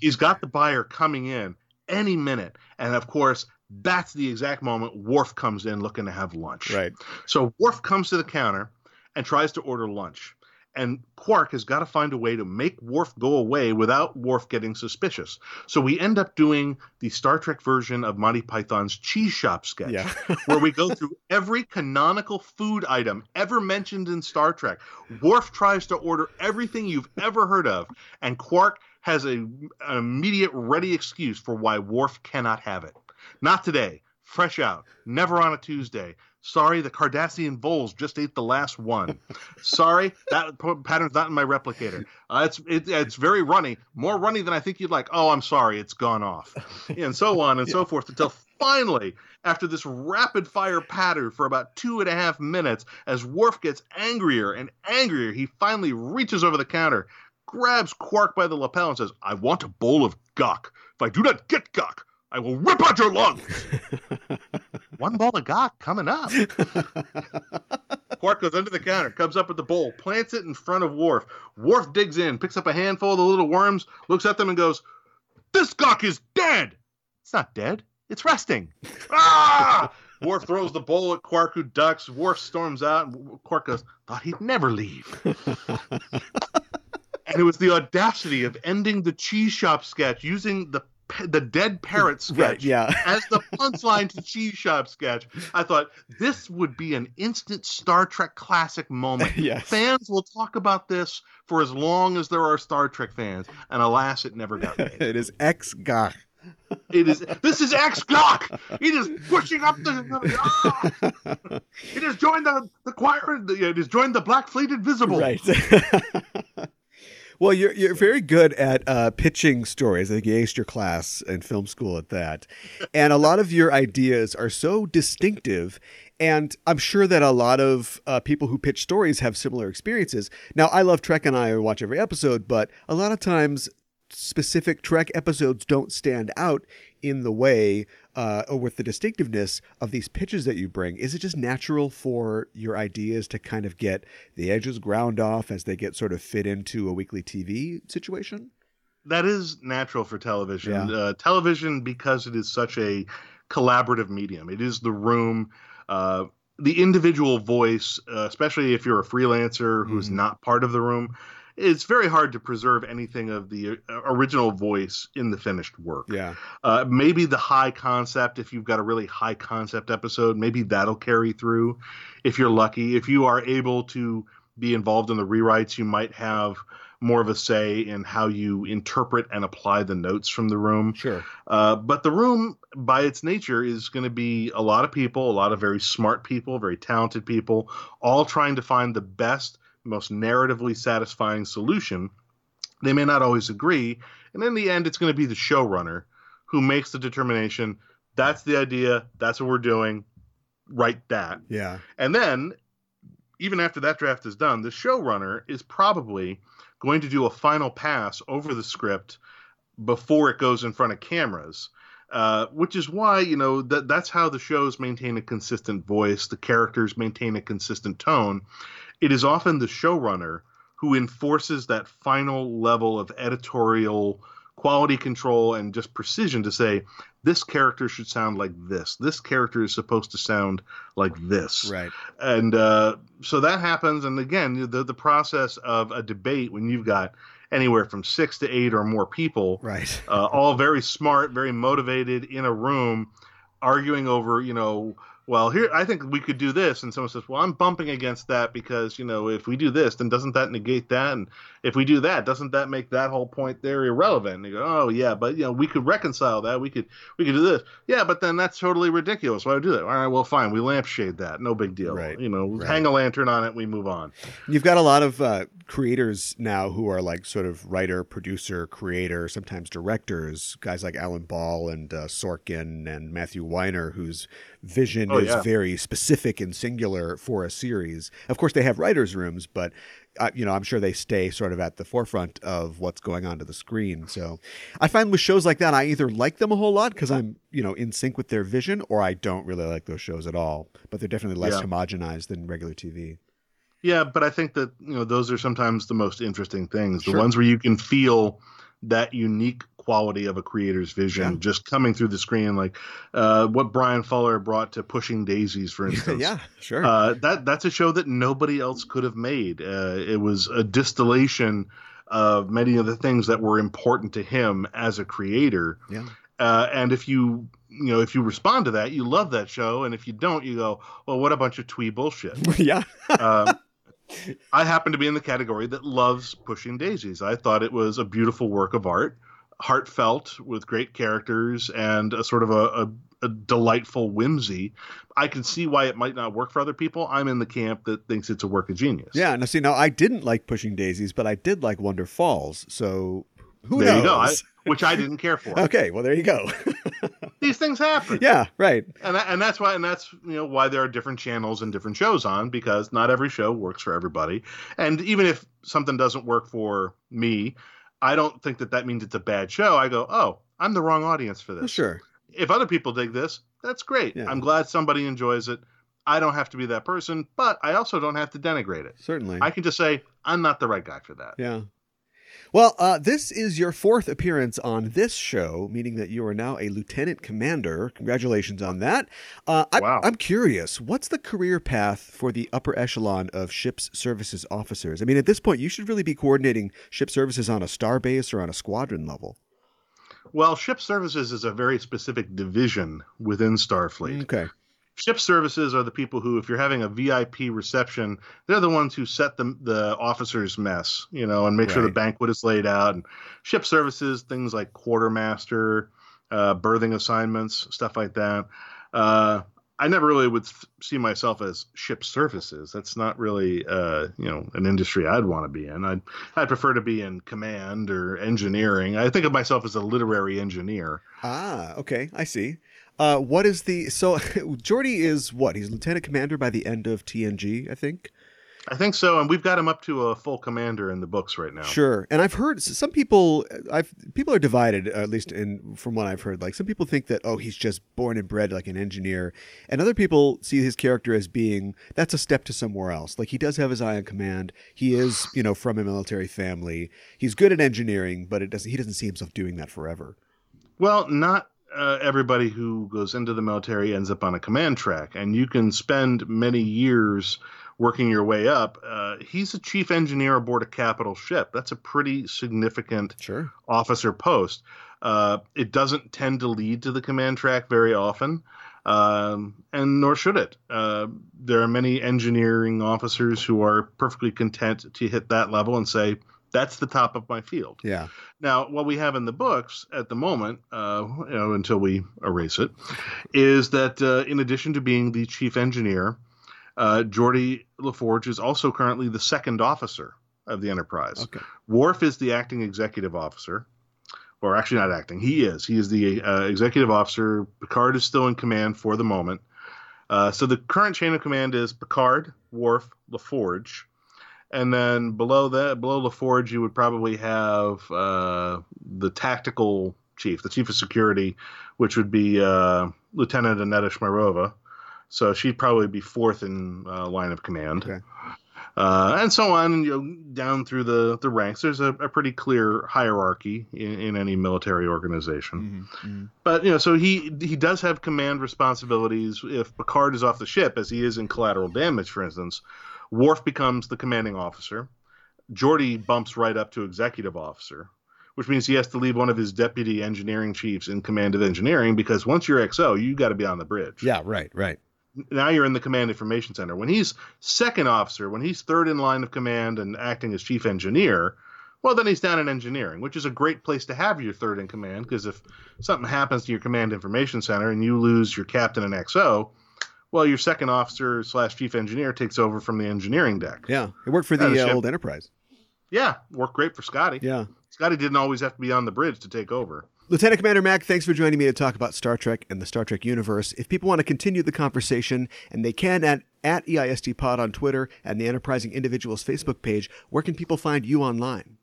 He's got the buyer coming in any minute. And of course, that's the exact moment Worf comes in looking to have lunch. right. So Worf comes to the counter and tries to order lunch. And Quark has got to find a way to make Worf go away without Worf getting suspicious. So we end up doing the Star Trek version of Monty Python's Cheese Shop sketch Yeah. where we go through every canonical food item ever mentioned in Star Trek. Worf tries to order everything you've ever heard of, and Quark has a, an immediate ready excuse for why Worf cannot have it. Not today. Fresh out. Never on a Tuesday. Sorry, the Cardassian voles just ate the last one. Sorry, that p- pattern's not in my replicator. Uh, it's it, it's very runny, more runny than I think you'd like. Oh, I'm sorry, it's gone off, and so on and so forth until finally, after this rapid fire patter for about two and a half minutes, as Worf gets angrier and angrier, he finally reaches over the counter, grabs Quark by the lapel, and says, "I want a bowl of gagh. If I do not get gagh, I will rip out your lungs." One ball of gagh coming up. Quark goes under the counter, comes up with the bowl, plants it in front of Worf. Worf digs in, picks up a handful of the little worms, looks at them, and goes, This gagh is dead! It's not dead, it's resting. ah! Worf throws the bowl at Quark, who ducks. Worf storms out, and Quark goes, Thought he'd never leave. and it was the audacity of ending the cheese shop sketch using the the dead parrot sketch Right, yeah. as the punchline to cheese shop sketch. I thought this would be an instant Star Trek classic moment. Yes. Fans will talk about this for as long as there are Star Trek fans, and alas, it never got made. it is ex gach. It is this is X Glock. It is pushing up the. Ah! It has joined the the choir. It has joined the Black Fleet Invisible. Right. Well, you're you're very good at uh, pitching stories. I think you aced your class in film school at that, and a lot of your ideas are so distinctive. And I'm sure that a lot of uh, people who pitch stories have similar experiences. Now, I love Trek and I watch every episode, but a lot of times specific Trek episodes don't stand out in the way uh, or with the distinctiveness of these pitches that you bring, is it just natural for your ideas to kind of get the edges ground off as they get sort of fit into a weekly TV situation? that is natural for television. Yeah. Uh, television, because it is such a collaborative medium, it is the room. Uh, the individual voice, uh, especially if you're a freelancer who's Mhm. not part of the room, it's very hard to preserve anything of the uh, original voice in the finished work. Yeah. Uh, maybe the high concept, if you've got a really high concept episode, maybe that'll carry through if you're lucky. If you are able to be involved in the rewrites, you might have more of a say in how you interpret and apply the notes from the room. Sure. Uh, but the room, by its nature, is going to be a lot of people, a lot of very smart people, very talented people, all trying to find the best, most narratively satisfying solution. They may not always agree. And in the end, it's going to be the showrunner who makes the determination that's the idea, that's what we're doing, write that. Yeah. And then, even after that draft is done, the showrunner is probably going to do a final pass over the script before it goes in front of cameras. Uh, which is why you know that that's how the shows maintain a consistent voice. The characters maintain a consistent tone. It is often the showrunner who enforces that final level of editorial quality control and just precision to say this character should sound like this. This character is supposed to sound like this Right. and uh, so that happens and again the, the process of a debate when you've got anywhere from six to eight or more people Right. uh, all very smart very motivated in a room arguing over you know well here i think we could do this. And someone says well i'm bumping against that because you know if we do this then doesn't that negate that? And if we do that doesn't that make that whole point there irrelevant? And you go oh yeah but you know we could reconcile that. We could we could do this. Yeah but then that's totally ridiculous. Why would we do that? All right well fine. We lampshade that. No big deal. Right. you know Right. hang a lantern on it we move on. You've got a lot of uh, creators now who are like sort of writer, producer, creator, sometimes directors. Guys like Alan Ball and uh, Sorkin and Matthew Weiner, whose vision Oh, is yeah. very specific and singular for a series. Of course, they have writers' rooms, but uh, you know, I'm sure they stay sort of at the forefront of what's going on to the screen. So, I find with shows like that, I either like them a whole lot because I'm you know in sync with their vision, or I don't really like those shows at all. But they're definitely less Yeah. homogenized than regular TV. Yeah, but I think that you know those are sometimes the most interesting things. The Sure. ones where you can feel that unique quality of a creator's vision Yeah. just coming through the screen, like uh, what Bryan Fuller brought to Pushing Daisies, for instance. yeah, sure. Uh, that that's a show that nobody else could have made. Uh, it was a distillation of many of the things that were important to him as a creator. yeah. Uh, and if you you know if you respond to that, you love that show, and if you don't, you go, well, what a bunch of twee bullshit. yeah. Um, I happen to be in the category that loves Pushing Daisies. I thought it was a beautiful work of art, heartfelt with great characters and a sort of a, a, a delightful whimsy. I can see why it might not work for other people. I'm in the camp that thinks it's a work of genius. Yeah. Now, see, now I didn't like Pushing Daisies, but I did like Wonderfalls. So who there knows? you go. I, which I didn't care for. okay. Well, there you go. These things happen. yeah. Right. and that, and that's why and that's you know why there are different channels and different shows on because not every show works for everybody and even if something doesn't work for me i don't think that that means it's a bad show i go oh i'm the wrong audience for Well, this sure. if other people dig this that's great Yeah. i'm glad somebody enjoys it i don't have to be that person but i also don't have to denigrate it Certainly. i can just say i'm not the right guy for that yeah. Well, uh, this is your fourth appearance on this show, meaning that you are now a lieutenant commander. Congratulations on that. Uh, I'm, Wow. I'm curious, what's the career path for the upper echelon of ships services officers? I mean, at this point, you should really be coordinating ship services on a star base or on a squadron level. well ship services is a very specific division within starfleet Okay. Ship services are the people who if you're having a vip reception they're the ones who set the, the officers mess you know and make sure the banquet is laid out. And ship services things like quartermaster uh, berthing assignments stuff like that. Uh, i never really would see myself as ship services. That's not really uh, you know an industry i'd want to be in. I'd, I'd prefer to be in command or engineering. I think of myself as a literary engineer. Ah, okay, I see. Uh, what is the so Geordi is what? He's lieutenant commander by the end of TNG, I think. I think so, and we've got him up to a full commander in the books right now. Sure, and I've heard some people. I've people are divided, at least in from what I've heard. Like some people think that oh, he's just born and bred like an engineer, and other people see his character as being that's a step to somewhere else. Like he does have his eye on command. He is, you know, from a military family. He's good at engineering, but it doesn't. He doesn't see himself doing that forever. Well, not uh, everybody who goes into the military ends up on a command track, and you can spend many years working your way up. Uh, he's a chief engineer aboard a capital ship. That's a pretty significant Sure. officer post. Uh, it doesn't tend to lead to the command track very often, um, and nor should it. Uh, there are many engineering officers who are perfectly content to hit that level and say, that's the top of my field. Yeah. Now, what we have in the books at the moment, uh, you know, until we erase it, is that uh, in addition to being the chief engineer, uh, Geordi LaForge is also currently the second officer of the Enterprise. Okay. Worf is the acting executive officer, or actually not acting. He is. He is the uh, executive officer. Picard is still in command for the moment. Uh, so the current chain of command is Picard, Worf, LaForge, and then below that, below LaForge, you would probably have uh, the tactical chief, the chief of security, which would be uh, Lieutenant Aneta Šmrhová. So she'd probably be fourth in uh, line of command. Okay. Uh, and so on, you know, down through the, the ranks. There's a, a pretty clear hierarchy in, in any military organization. Mm-hmm. But you know, so he he does have command responsibilities. If Picard is off the ship, as he is in Collateral Damage, for instance, Worf becomes the commanding officer. Geordi bumps right up to executive officer, which means he has to leave one of his deputy engineering chiefs in command of engineering because once you're XO, you got to be on the bridge Yeah. Right. Right. now you're in the command information center. When he's second officer, when he's third in line of command and acting as chief engineer, well, then he's down in engineering, which is a great place to have your third in command because if something happens to your command information center and you lose your captain and XO, well, your second officer slash chief engineer takes over from the engineering deck. Yeah. It worked for the uh, old Enterprise. Yeah, worked great for Scotty. Yeah. Scotty didn't always have to be on the bridge to take over. Lieutenant Commander Mack, thanks for joining me to talk about Star Trek and the Star Trek universe. If people want to continue the conversation, and they can at, at E EIST Pod on Twitter and the Enterprising Individuals Facebook page, where can people find you online?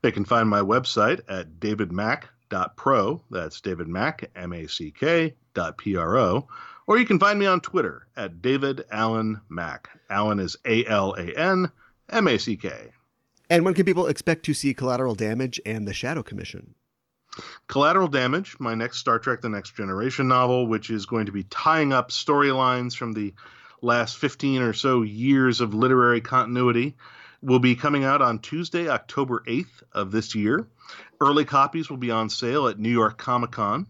They can find my website at davidmack.pro. That's David Mack, M A C K, dot P R O. Or you can find me on Twitter at David Alan Mack. Allen is A L A N M A C K. And when can people expect to see Collateral Damage and the Shadow Commission? Collateral Damage, my next Star Trek The Next Generation novel, which is going to be tying up storylines from the last 15 or so years of literary continuity, will be coming out on Tuesday, October 8th of this year. Early copies will be on sale at New York Comic Con.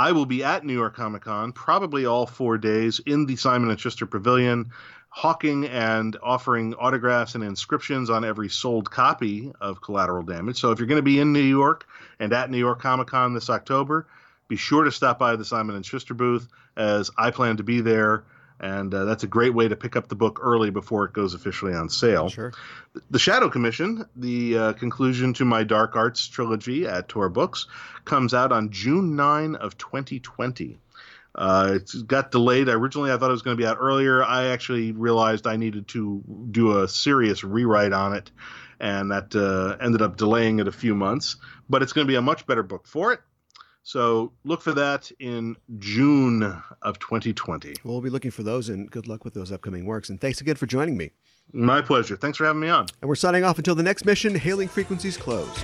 I will be at New York Comic Con probably all four days in the Simon and Schuster Pavilion, hawking and offering autographs and inscriptions on every sold copy of Collateral Damage. So if you're going to be in New York and at New York Comic Con this October, be sure to stop by the Simon and Schuster booth as I plan to be there. And uh, that's a great way to pick up the book early before it goes officially on sale. Sure. The Shadow Commission, the uh, conclusion to my Dark Arts trilogy at Tor Books, comes out on June 9 of 2020. Uh, it got delayed. Originally, I thought it was going to be out earlier. I actually realized I needed to do a serious rewrite on it, and that uh, ended up delaying it a few months. But it's going to be a much better book for it. So look for that in June of 2020. We'll be looking for those, and good luck with those upcoming works. And thanks again for joining me. My pleasure. Thanks for having me on. And we're signing off until the next mission. Hailing frequencies closed.